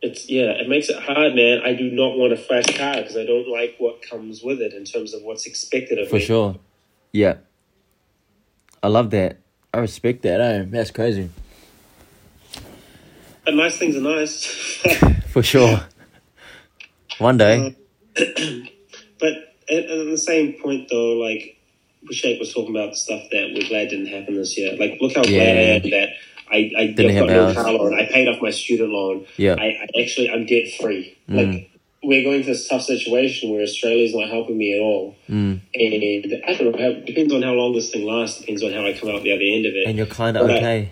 It's yeah, it makes it hard, man. I do not want a flash car because I don't like what comes with it in terms of what's expected of For me. For sure. Yeah. I love that. I respect that. Eh? That's crazy. But nice things are nice. For sure. One day. But at, at the same point, though, like Shake was talking about stuff that we're glad didn't happen this year. Like, look how glad I Yeah. am that I, I Didn't got have no car loan. I paid off my student loan. Yeah. I, I actually I'm debt free. Mm. Like we're going through this tough situation where Australia's not helping me at all. Mm. And I don't know. It depends on how long this thing lasts. Depends on how I come out the other end of it. And you're kind of okay.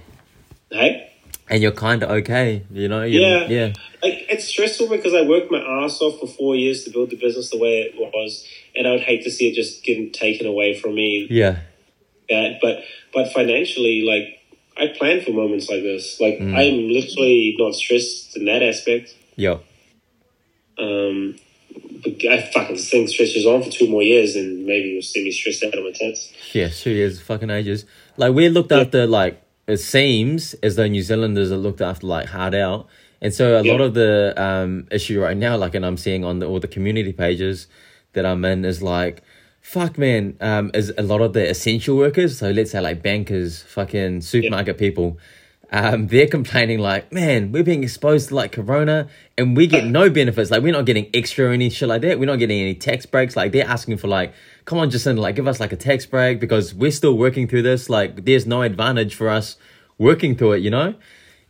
hey, and you're kind of okay. You know. You- Yeah. Yeah. like it's stressful because I worked my ass off for four years to build the business the way it was, and I would hate to see it just getting taken away from me. Yeah. That, but but financially, like I plan for moments like this. Like Mm. I'm literally not stressed in that aspect. Yeah. Um, but I fucking thing stretches on for two more years, and maybe you'll see me stressed out of my tits. Yeah, two years, fucking ages. Like we're looked after, like it seems as though New Zealanders are looked after like hard out, and so a lot of the um issue right now, like, and I'm seeing on the, all the community pages that I'm in, is like, fuck, man, um, is a lot of the essential workers. So let's say like bankers, fucking supermarket people. Um, they're complaining like, man, we're being exposed to like corona and we get no benefits. Like we're not getting extra or any shit like that. We're not getting any tax breaks. Like they're asking for like, come on, Jacinda, like give us like a tax break because we're still working through this. Like there's no advantage for us working through it, you know?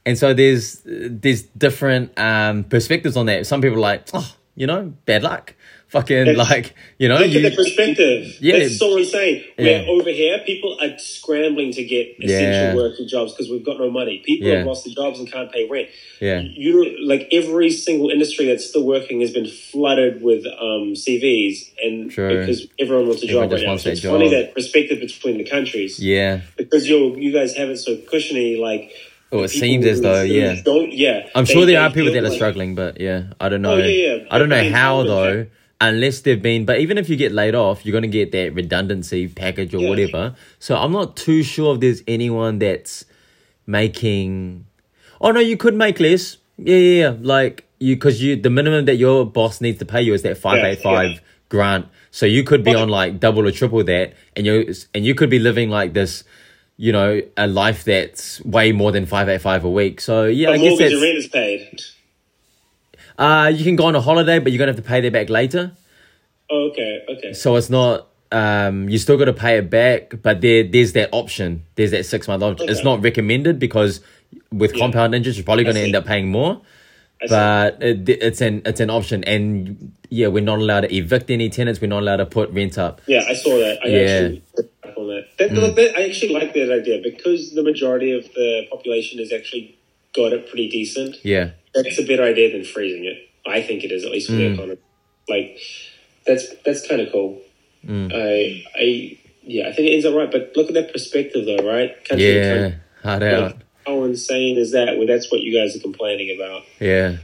And so there's there's different um perspectives on that. Some people are like, oh, you know, bad luck. Fucking It's- like, you know, Look you, at the perspective. Yeah. That's so insane. Yeah. Where over here, people are scrambling to get essential Yeah. worker jobs because we've got no money. People Yeah. have lost their jobs and can't pay rent. yeah, You like every single industry that's still working has been flooded with um, CVs, and True. because everyone wants a Everyone job right now. So it's funny that perspective between the countries yeah. because you you guys have it so cushiony. Like, Oh, it seems as though, yeah. don't, yeah. I'm they- sure there are people that are like- struggling, but yeah, I don't know. Oh, yeah, yeah. I don't know how though, unless they've been. But even if you get laid off, you're gonna get that redundancy package or Yeah. whatever. So I'm not too sure if there's anyone that's making. Oh no, you could make less. Yeah, yeah, yeah. Like you, because you, the minimum that your boss needs to pay you is that five eight five yeah. grant. So you could be on like double or triple that, and you and you could be living like this. You know, a life that's way more than five eight five a week. So yeah, A I guess mortgage that's and rent is paid. Uh, you can go on a holiday, but you're gonna have to pay that back later. Oh, okay, okay. So it's not. Um, you still got to pay it back, but there, there's that option. There's that six month option. It's not recommended because with Yeah. compound interest, you're probably going to end up paying more. I. But it, it's an it's an option, and yeah, we're not allowed to evict any tenants. We're not allowed to put rent up. Yeah, I saw that. I Yeah. actually picked up on that. That, look, that. I actually like that idea because the majority of the population is actually got it pretty decent. Yeah, That's a better idea than freezing it. I think it is, at least for Mm. the economy. Like that's that's kind of cool. Mm. I I yeah, I think it ends up right. But look at that perspective, though, right? Country yeah, country. hard Like, out. how insane is that? Well, that's what you guys are complaining about. Yeah,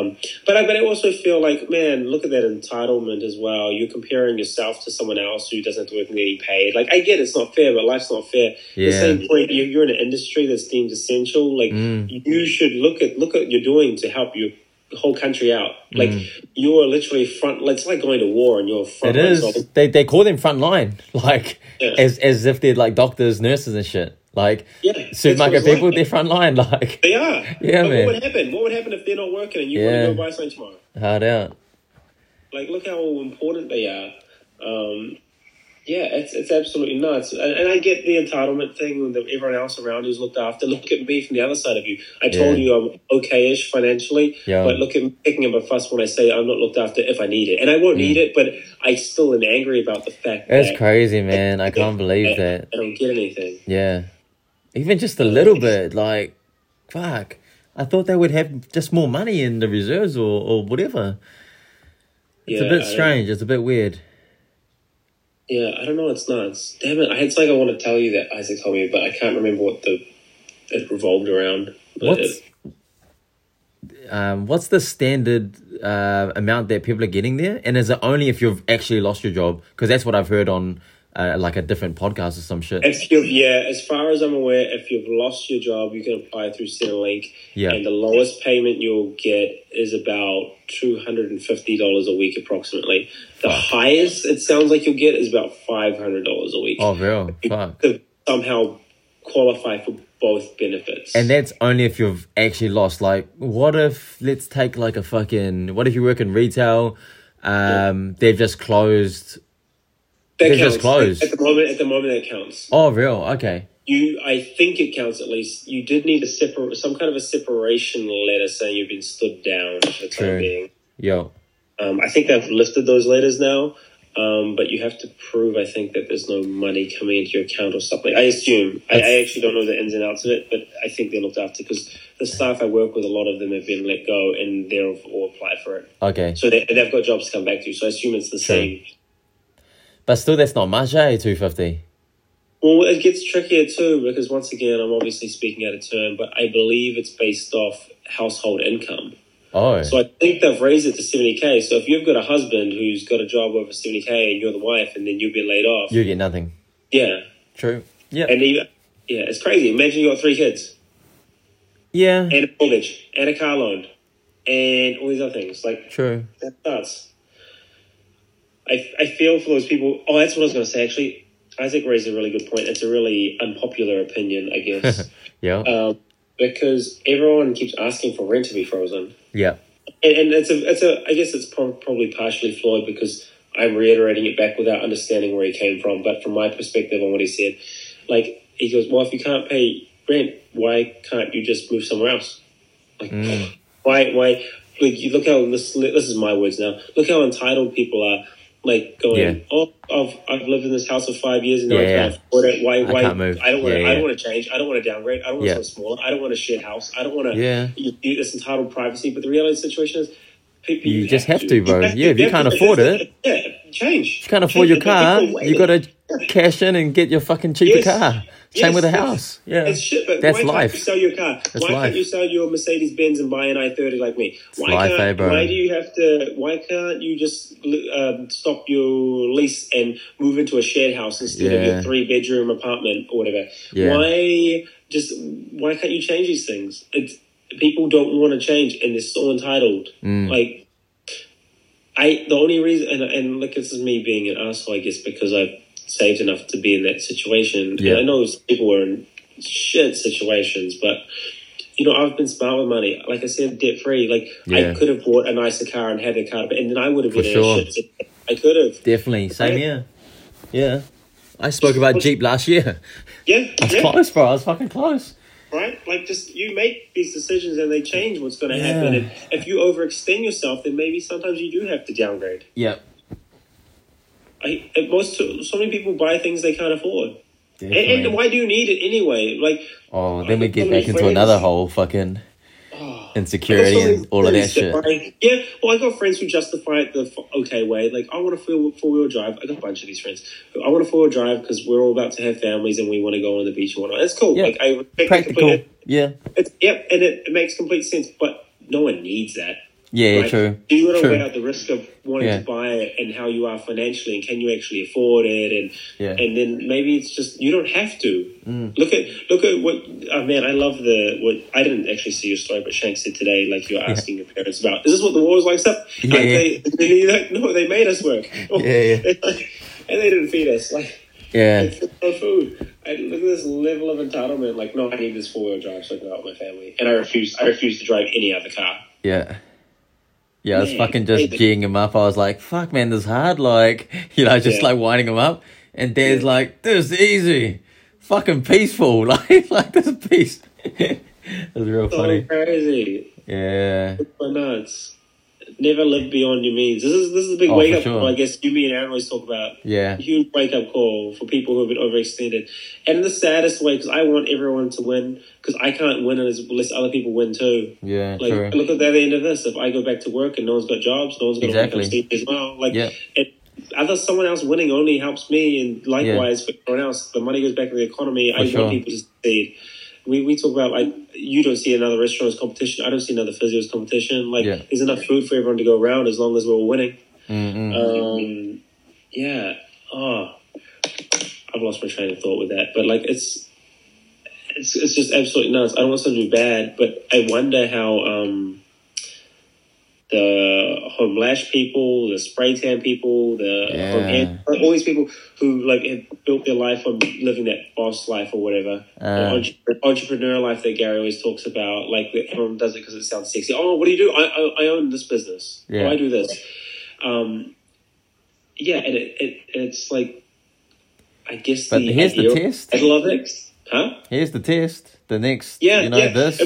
Um, but I, but I also feel like, man, look at that entitlement as well. You're comparing yourself to someone else who doesn't have to work and getting paid. Like, I get it's not fair, but life's not fair. At the same point, you- you're in an industry that's deemed essential. Like, Mm. you should look at look at what you're doing to help your whole country out. Like, Mm. you are literally front. It's like going to war and you're front. it line is. soldier. They they call them front line, like Yeah. as as if they're like doctors, nurses, and shit. Like Yeah, supermarket it's like. people, they're front line. Like They are. Yeah, but man. What would happen? What would happen if they're not working and you Yeah. want to go buy something tomorrow? hard out. Like, look how important they are. Um, yeah, it's it's absolutely nuts. And, and I get the entitlement thing that everyone else around you's looked after. Look at me from the other side of you. I told Yeah. you I'm okay-ish financially, Yeah. but look at me picking up a fuss when I say I'm not looked after if I need it, and I won't need it. But I still am angry about the fact Mm. That's that crazy, man. I can't believe I, that. I don't get anything. Yeah. Even just a little bit, like, fuck. I thought they would have just more money in the reserves or, or whatever. It's Yeah, a bit strange. It's a bit weird. Yeah, I don't know. It's nuts. Damn it! I it's like I want to tell you that Isaac told me, but I can't remember what the it revolved around. What's it- um, what's the standard uh, amount that people are getting there? And is it only if you've actually lost your job? Because that's what I've heard on uh, like a different podcast or some shit. If you've, yeah, as far as I'm aware, if you've lost your job, you can apply through Centrelink. Yeah. And the lowest payment you'll get is about $250 a week, approximately. The highest it sounds like you'll get is about $500 a week. Oh, real? Fuck. Somehow qualify for both benefits. And that's only if you've actually lost. Like, what if, let's take like a fucking, what if you work in retail? Um, they've just closed. That they're just counts. closed. At the moment, at the moment, that counts. Oh, real? Okay. You, I think it counts at least. You did need a separ- some kind of a separation letter saying you've been stood down for the True. time being. Yo. Um, I think they've lifted those letters now. Um, but you have to prove, I think, that there's no money coming into your account or something. I assume. I, I actually don't know the ins and outs of it, but I think they're looked after because the staff I work with, a lot of them have been let go and they've all applied for it. Okay. So they, they've got jobs to come back to. So I assume it's the Sure. same. But still, that's not much, eh? 250. Well, it gets trickier too because once again, I'm obviously speaking out of turn, but I believe it's based off household income. Oh. So I think they've raised it to 70k. So if you've got a husband who's got a job over 70k and you're the wife, and then you've been laid off, you get nothing. yeah, True. Yeah. and you, yeah, it's crazy. Imagine you got three kids yeah. and a mortgage and a car loan and all these other things. Like True. that nuts. I, I feel for those people. Oh, that's what I was going to say. Actually, Isaac raised a really good point. It's a really unpopular opinion, I guess, Yeah. um, because everyone keeps asking for rent to be frozen. yeah. and, and it's a it's a I guess it's prob- probably partially flawed because I'm reiterating it back without understanding where he came from. But from my perspective on what he said, like he goes, well, if you can't pay rent, why can't you just move somewhere else? Like Mm. why why like you look how this this is my words now. Look how entitled people are. Like going, Yeah. oh, I've, I've lived in this house for five years and now I can't afford it. Why? I why? can't move. I don't want. Yeah, to. I don't want to change. I don't want to downgrade. I don't want Yeah. to something smaller. I don't want a shared house. I don't want to Yeah. you, you, this entitled privacy. But the reality of the situation is, people, You just have to, bro. Yeah, if you can't afford it. yeah, change. If you can't afford your Change. car, you got to cash in and get your fucking cheaper Yes. car. Same Yes, with a house. Yeah. It's shit, but That's why can't you sell your car? That's why life. can't you sell your Mercedes Benz and buy an i thirty like me? Why life, can't? eh? Why do you have to? Why can't you just um, stop your lease and move into a shared house instead of your three bedroom apartment or whatever? Yeah. Why just? Why can't you change these things? It's, people don't want to change, and they're so entitled. Mm. Like. I the only reason and and look this is me being an asshole I guess because I've saved enough to be in that situation. Yeah. And I know people were in shit situations, but you know, I've been smart with money. Like I said, debt free. Like Yeah. I could have bought a nicer car and had a car, but and then I would have been in sure. a shit. I could have. Definitely. Same here. Yeah. I spoke about Jeep last year. Yeah, I was yeah, close, bro. I was fucking close. right. Like just you make these decisions and they change what's going to Yeah. happen. And if you overextend yourself, then maybe sometimes you do have to downgrade. Yep. I most so many people buy things they can't afford. And, and why do you need it anyway? Like oh, then we get So back into friends- another whole fucking oh, insecurity so and all of that shit. yeah, well, I got friends who justify it the okay way. Like, I want a four four wheel drive. I got a bunch of these friends. I want a four wheel drive because we're all about to have families and we want to go on the beach and whatnot. That's cool. Yeah. Like, I it Practical. completely. Yeah. It's, yep, and it, it makes complete sense. But no one needs that. Yeah, right? true. Do you got to True. weigh out the risk of wanting Yeah. to buy it and how you are financially, and can you actually afford it, and Yeah. and then maybe it's just you don't have to. Mm. Look at look at what oh man, I love the what I didn't actually see your story, but Shank said today, like you're asking your parents about, is this what the war was like? Stuff. Yeah, yeah. They, like, no, they made us work. Yeah, yeah. and they didn't feed us. Like Yeah. no food. I look at this level of entitlement. Like, no, I need this four wheel drive so I can with my family, and I refuse. I refuse to drive any other car. Yeah. Yeah, I was Man, fucking just crazy. geeing him up. I was like, fuck, man, this is hard. Like, you know, just Yeah. like winding him up. And Dad's Yeah. like, this is easy. Fucking peaceful. Like, like this is peace. it was real So funny. crazy. Yeah. But nuts. Never live beyond your means. This is this is a big Oh, wake up sure. call. I guess you, me, and Aaron always talk about. Yeah. Huge wake up call for people who have been overextended, and in the saddest way because I want everyone to win because I can't win unless other people win too. Yeah, Like true. look at the other end of this. If I go back to work and no one's got jobs, no one's going to Exactly. wake up Steve as well. Like Yeah. it, other someone else winning only helps me, and likewise for everyone else. The money goes back to the economy. I sure. want people to succeed. We, we talk about like you don't see another restaurants competition. I don't see another physio as competition. Like Yeah. there's enough food for everyone to go around as long as we're all winning. Mm-mm. Um, yeah. Oh, I've lost my train of thought with that. But like it's it's it's just absolutely nuts. I don't want something to be bad, but I wonder how um the home lash people, the spray tan people, the Yeah. home hand, all these people who like have built their life on living that boss life or whatever, Uh. entre- entrepreneur life that Gary always talks about. Like everyone does it because it sounds sexy. Oh, what do you do? I I, I own this business. Yeah. Oh, I do this. Um, yeah, and it, it it's like I guess But the here's the test. it, huh? Here's the test. The next, Yeah, you know, yeah. this.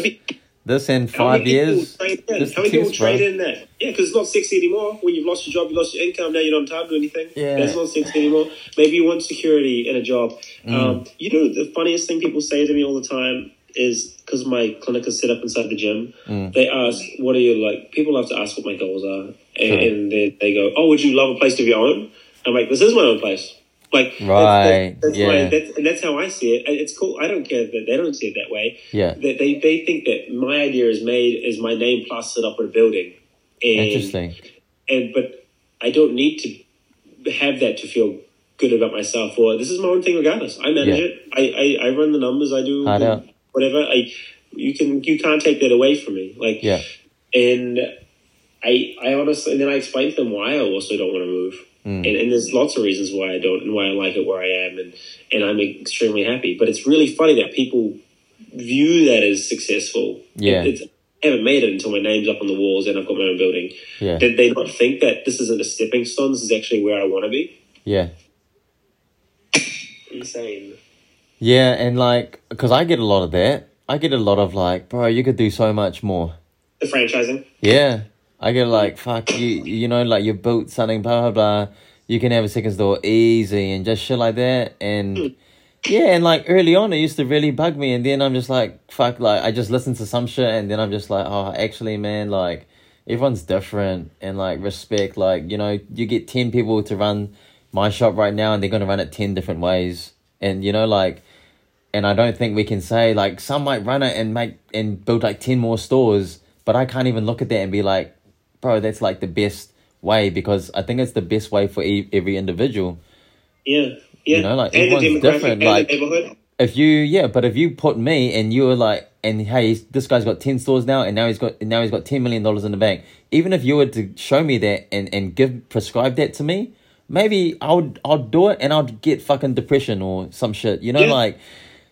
This in How many five people years. Trade in? How many people trade in that? Yeah, because it's not sexy anymore. When you've lost your job, you lost your income. Now you're not entitled to do anything. Yeah. that's not sexy anymore. Maybe you want security in a job. Mm. Um, you know, the funniest thing people say to me all the time is because my clinic is set up inside the gym. Mm. They ask, "What are you like?" People love to ask what my goals are, and, Sure. and they, they go, "Oh, would you love a place of your own?" I'm like, "This is my own place." Like that's- Right, that's, that's yeah. my- that's, and that's how I see it. It's cool. I don't care that they don't see it that way Yeah. they, they, they think that my idea is made is my name plastered up in a building. And, Interesting. And but I don't need to have that to feel good about myself. Or this is my own thing, regardless. I manage Yeah. it. I, I, I run the numbers. I do I whatever. I you can you can't take that away from me. Like Yeah. and I I honestly and then I explain to them why I also don't want to move. Mm. And, and there's lots of reasons why I don't and why I like it where I am and, and I'm extremely happy. But it's really funny that people view that as successful. Yeah. It, it's, I haven't made it until my name's up on the walls and I've got my own building. Yeah. Did they not think that this isn't a stepping stone? This is actually where I want to be? Yeah. Insane. Yeah, and like, because I get a lot of that. I get a lot of like, bro, you could do so much more. The franchising. Yeah, I get like, fuck you, you know, like you built something, blah blah blah. You can have a second store easy and just shit like that, and yeah, and like early on, it used to really bug me, and then I'm just like, fuck, like I just listen to some shit, and then I'm just like, oh, actually, man, like everyone's different, and like respect, like you know, you get ten people to run my shop right now, and they're gonna run it ten different ways, and you know, like and I don't think we can say like some might run it and make and build like ten more stores, but I can't even look at that and be like, bro, that's like the best way because I think it's the best way for e- every individual. Yeah. Yeah. You know, like, and everyone's different, like-. If you yeah, but if you put me and you were like, and hey, this guy's got ten stores now, and now he's got now he's got ten million dollars in the bank. Even if you were to show me that and and give prescribe that to me, maybe I would I'll do it and I'd get fucking depression or some shit. You know, Yeah. like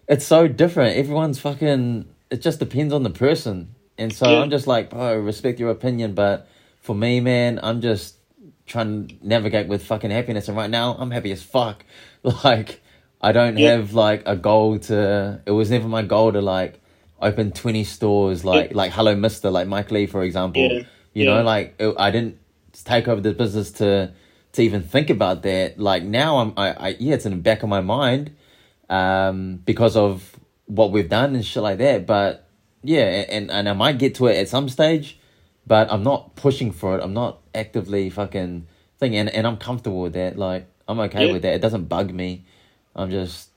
it's so different. Everyone's fucking. It just depends on the person, and so Yeah. I'm just like, bro, respect your opinion, but for me, man, I'm just trying to navigate with fucking happiness, and right now I'm happy as fuck. Like I don't Yeah. have like a goal to. It was never my goal to like open twenty stores, like Yeah. like Hello Mister, like Mike Lee, for example. Yeah. You know, like it, I didn't take over the business to to even think about that. Like now, I'm I, I yeah, it's in the back of my mind, um, because of what we've done and shit like that. But yeah, and and I might get to it at some stage, but I'm not pushing for it. I'm not actively fucking thinking, and, and I'm comfortable with that. Like I'm okay Yeah. with that. It doesn't bug me. I'm just,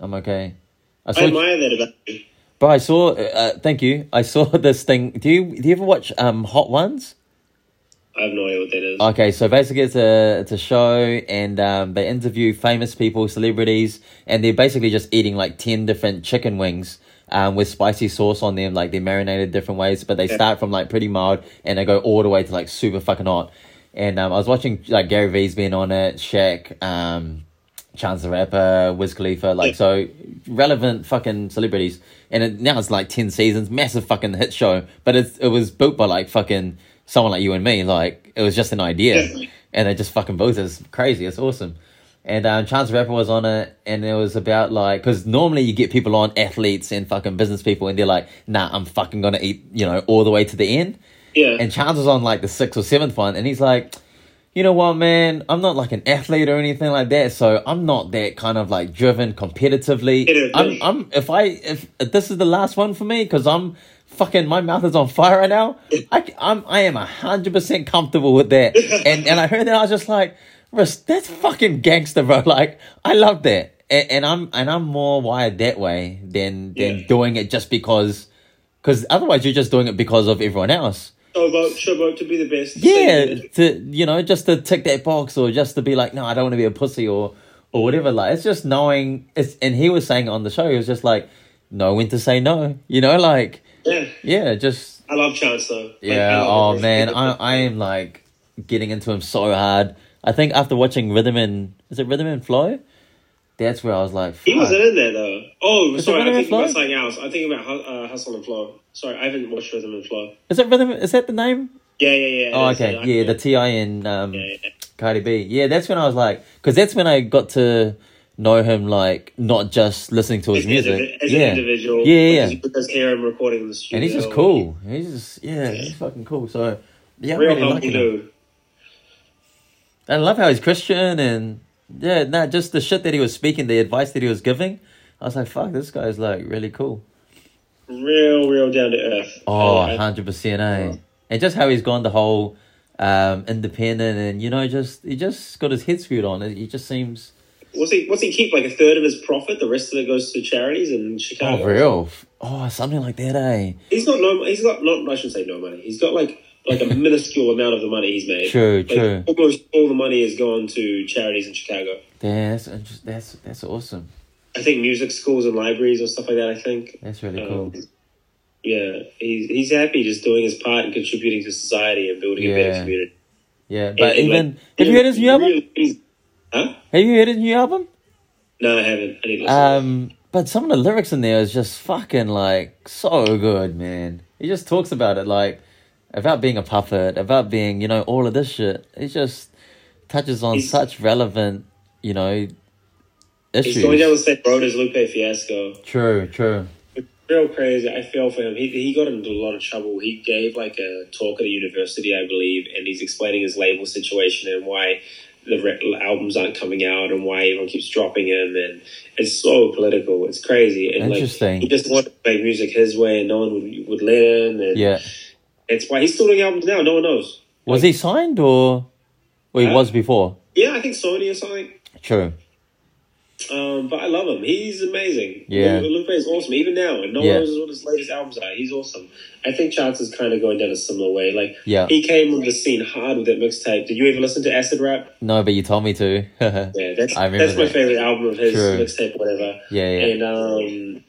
I'm okay. I I saw, admire that about you. but I saw. Uh, thank you. I saw this thing. Do you do you ever watch um Hot Ones? I have no idea what that is. Okay, so basically it's a it's a show and um, they interview famous people, celebrities, and they're basically just eating like ten different chicken wings um, with spicy sauce on them, like they're marinated different ways, but they start from like pretty mild and they go all the way to like super fucking hot. And um, I was watching like Gary Vee's been on it, Shaq, um, Chance the Rapper, Wiz Khalifa, like so relevant fucking celebrities. And it, now it's like ten seasons, massive fucking hit show. But it's it was built by like fucking someone like you and me. Like it was just an idea, and they just fucking built it. It's crazy. It's awesome. And um, Chance Rapper was on it, and it was about like because normally you get people on athletes and fucking business people, and they're like, "Nah, I'm fucking gonna eat," you know, all the way to the end. Yeah. And Chance was on like the sixth or seventh one, and he's like, you know what, man? I'm not like an athlete or anything like that, so I'm not that kind of like driven competitively. I'm. I'm. If I if, if this is the last one for me, because I'm fucking my mouth is on fire right now. I I'm I am hundred percent comfortable with that. And and I heard that I was just like, that's fucking gangster, bro. Like I love that. And, and I'm and I'm more wired that way than than Yeah. doing it just because. Because otherwise, you're just doing it because of everyone else. Showboat, showboat to be the best. Yeah, to you know, just to tick that box, or just to be like, no, I don't want to be a pussy, or or whatever. Like, it's just knowing. It's and he was saying on the show, he was just like, know when to say no. You know, like Yeah. yeah, just I love Chance though. Like, yeah. Oh man, I I am like getting into him so hard. I think after watching Rhythm and is it Rhythm and Flow, that's where I was like, He wasn't in there though. Oh, Is sorry. I'm and thinking about something else. I'm thinking about uh, Hustle and Flow. Sorry, I haven't watched Rhythm and Flow. Is it Rhythm? Is that the name? Yeah, yeah, yeah. Oh, okay. I- Yeah, the T.I. and um, yeah, yeah. Cardi B. Yeah, that's when I was like, because that's when I got to know him like not just listening to his As, music. as yeah. an individual, Yeah, yeah, you just hear him recording in the studio, and he's just cool. He's just yeah, he's fucking cool. So yeah, I'm Real really humble dude. I love how he's Christian and yeah, not just the shit that he was speaking, the advice that he was giving. I was like, fuck, this guy's like really cool. Real, real down to earth. Oh, I- 100%, eh? And just how he's gone the whole um, independent and, you know, just he just got his head screwed on. He just seems. What's he? What's he keep? Like a third of his profit. The rest of it goes to charities in Chicago. Oh, real? Oh, something like that, eh? He's got no. He's got not. I shouldn't say no money. He's got like like a minuscule amount of the money he's made. True, Like, true. Almost all the money has gone to charities in Chicago. Yeah, that's, that's, that's awesome. I think music schools and libraries and stuff like that. I think. That's really Um, cool. Yeah, he's he's happy just doing his part and contributing to society and building a better community. Yeah, but and, even. like, have you heard his new album? really- huh? Have you heard his new album? No, I haven't. I need to. Um, but some of the lyrics in there is just fucking like so good, man. He just talks about it like about being a puppet, about being, you know, all of this shit. It just touches on He's- such relevant, you know, issues. he's going down the same road as Lupe Fiasco. True, true. Real crazy. I feel for him. He, he got into a lot of trouble. He gave like a talk at a university, I believe, and he's explaining his label situation and why the re- albums aren't coming out and why everyone keeps dropping him. And it's so political. It's crazy. And Interesting. Like, he just wanted to make music his way, and no one would, would let him. And Yeah. It's why he's still doing albums now. No one knows. Was he signed or well he Huh? was before? Yeah, I think Sony or something. True. Um, but I love him. He's amazing. Yeah. Lupe is awesome. Even now, and no Yeah. one knows what his latest albums are. He's awesome. I think Chance is kind of going down a similar way. Like, Yeah. he came on the scene hard with that mixtape. Did you ever listen to Acid Rap? No, but you told me to. yeah, Yeah, that's that's my favorite album of his True. mixtape, whatever. yeah. And um,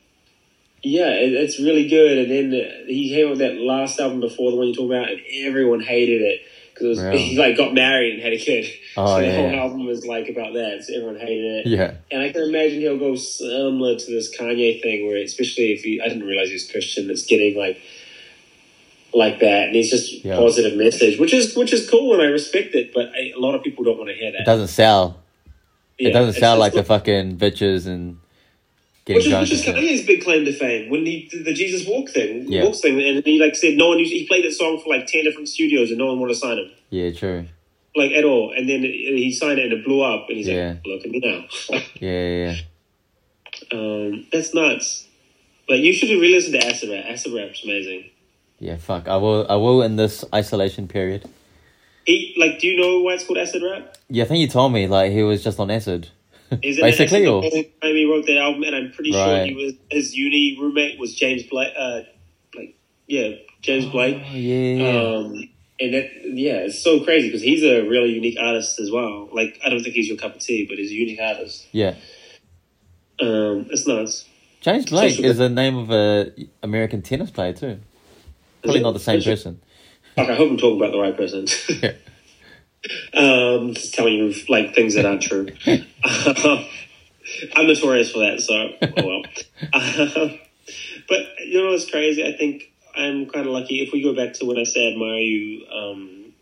yeah, it, it's really good. And then uh, he came with that last album before the one you talk about, and everyone hated it because Really? he like got married and had a kid. Oh, so the yeah, whole yeah. album was like about that. So everyone hated it. Yeah. And I can imagine he'll go similar to this Kanye thing, where especially if he, I didn't realize he was Christian, it's getting like like that, and he's just Yeah. positive message, which is which is cool, and I respect it. But I, a lot of people don't want to hear that. It doesn't sell. Yeah, it doesn't sound like the fucking bitches and Which is, which is and shit. Kanye's big claim to fame when he did the Jesus Walk thing, Yeah. Walks thing, and he like said no one. He played that song for like ten different studios, and no one wanted to sign him, Yeah, true. like at all. And then he signed it, and it blew up, and he's Yeah. like, "Look at me now." Yeah, yeah, yeah. um, that's nuts. But you should have really listen to Acid Rap. Acid Rap's amazing. Yeah, fuck. I will. I will in this isolation period. He like, do you know why it's called Acid Rap? Yeah, I think you told me like he was just on acid, Is it basically. Or he wrote that album, and I'm pretty sure he was his uni roommate was James Blake. Uh, like, yeah, James Blake. Oh, yeah, Um, and that, yeah, it's so crazy because he's a really unique artist as well. Like, I don't think he's your cup of tea, but he's a unique artist. yeah. Um, it's nuts. James Blake Social- is the name of a American tennis player too. Probably not the same person. Fuck, I hope I'm talking about the right person. um, just telling you like things that aren't true. I'm notorious for that, so oh well. But you know what's crazy? I think I'm kind of lucky. If we go back to when I say I admire you, um,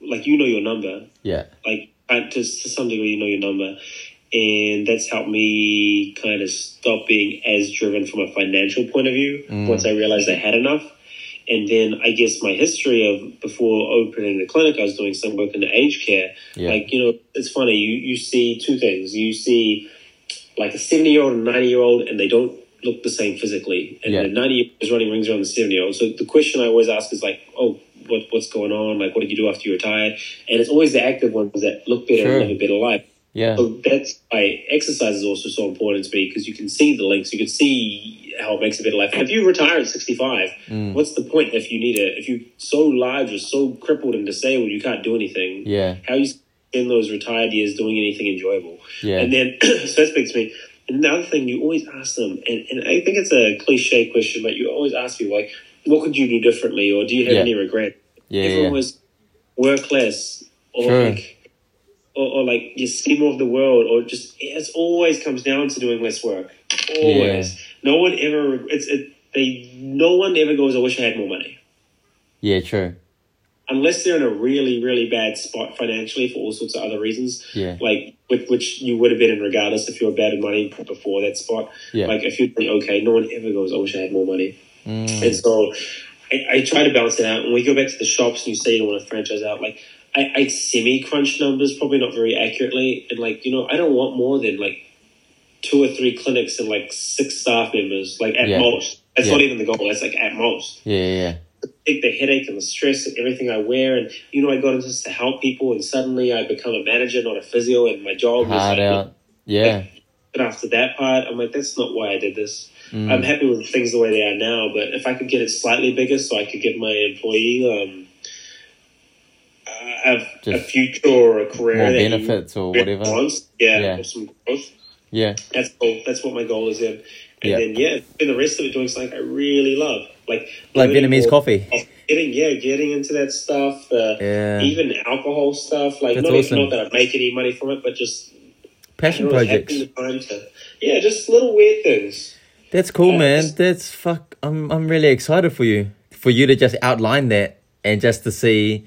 like you know your number, Yeah, like uh, to, to some degree you know your number and that's helped me kind of stop being as driven from a financial point of view Mm. once i realized i had enough and then i guess my history of before opening the clinic i was doing some work in the aged care. Yeah. like you know it's funny you, you see two things. You see like a 70 year old and 90 year old and they don't look the same physically. And Yeah. the 90 year old is running rings around the 70 year old so the question i always ask is like oh what, what's going on? Like what did you do after you retired? And it's always the active ones that look better Sure. and live a better life yeah, so that's why exercise is also so important to me because you can see the links, you can see how it makes a better life. If you retire at 65, Mm. what's the point if you need a, if you're so large or so crippled and disabled you can't do anything? yeah, How you spend those retired years doing anything enjoyable? yeah, And then, so that speaks to me. Another thing, you always ask them, and, and I think it's a cliche question, but you always ask people, like, what could you do differently, or do you have Yeah. any regret? yeah, Everyone yeah. was work less, or Sure. like, or, or like you see more of the world, or just it always comes down to doing less work. Always, no one ever. It's it. They no one ever goes. I wish I had more money. yeah, true. unless they're in a really, really bad spot financially for all sorts of other reasons, Yeah. like with which you would have been in regardless if you were bad at money before that spot. Yeah. Like if you're okay, no one ever goes, I wish I had more money. Mm. And so I, I try to balance it out. When we go back to the shops and you say you want to franchise out, like I, I semi crunch numbers, probably not very accurately. And like, you know, I don't want more than like two or three clinics and like six staff members, like at Yeah. most. That's Yeah. not even the goal. That's like at most. Yeah, yeah, Take the headache and the stress and everything I wear. And, you know, I got into this to help people. And suddenly I become a manager, not a physio. And my job Hard like, out. Yeah. but after that part, I'm like, that's not why I did this. Mm. I'm happy with things the way they are now, but if I could get it slightly bigger so I could give my employee um, uh, a, a future or a career more benefits or whatever. yeah, Yeah. or some growth. Yeah. That's cool. That's what my goal is in. And Yeah. then yeah, and the rest of it doing something I really love, like Like Vietnamese coffee. Getting yeah, getting into that stuff. Uh, Yeah. Even alcohol stuff, like That's not, awesome. not that I make any money from it, but just Passion know, projects. having the time to, yeah, just little weird things. That's cool, Uh, man. it's- That's fuck. I'm I'm really excited for you. For you to just outline that and just to see,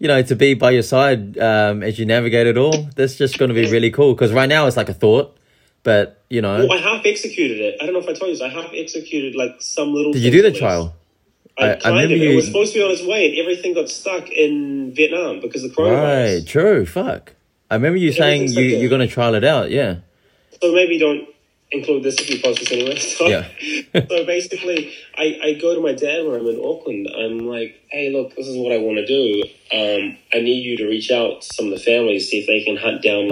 you know, to be by your side um, as you navigate it all. That's just going to be really cool. Because right now it's like a thought, but you know, Well, I half executed it. I don't know if I told you this. I half executed like some little. did you do the trial? I, I- I kind remember of. you- It was supposed to be on its way, and everything got stuck in Vietnam because of the coronavirus. Right. True. Fuck. I remember you saying you you're going to trial it out. Yeah. So maybe don't include this if you post this anyway. So, Yeah. so basically, I, I go to my dad when I'm in Auckland. I'm like, hey, look, this is what I want to do. Um, I need you to reach out to some of the families, see if they can hunt down like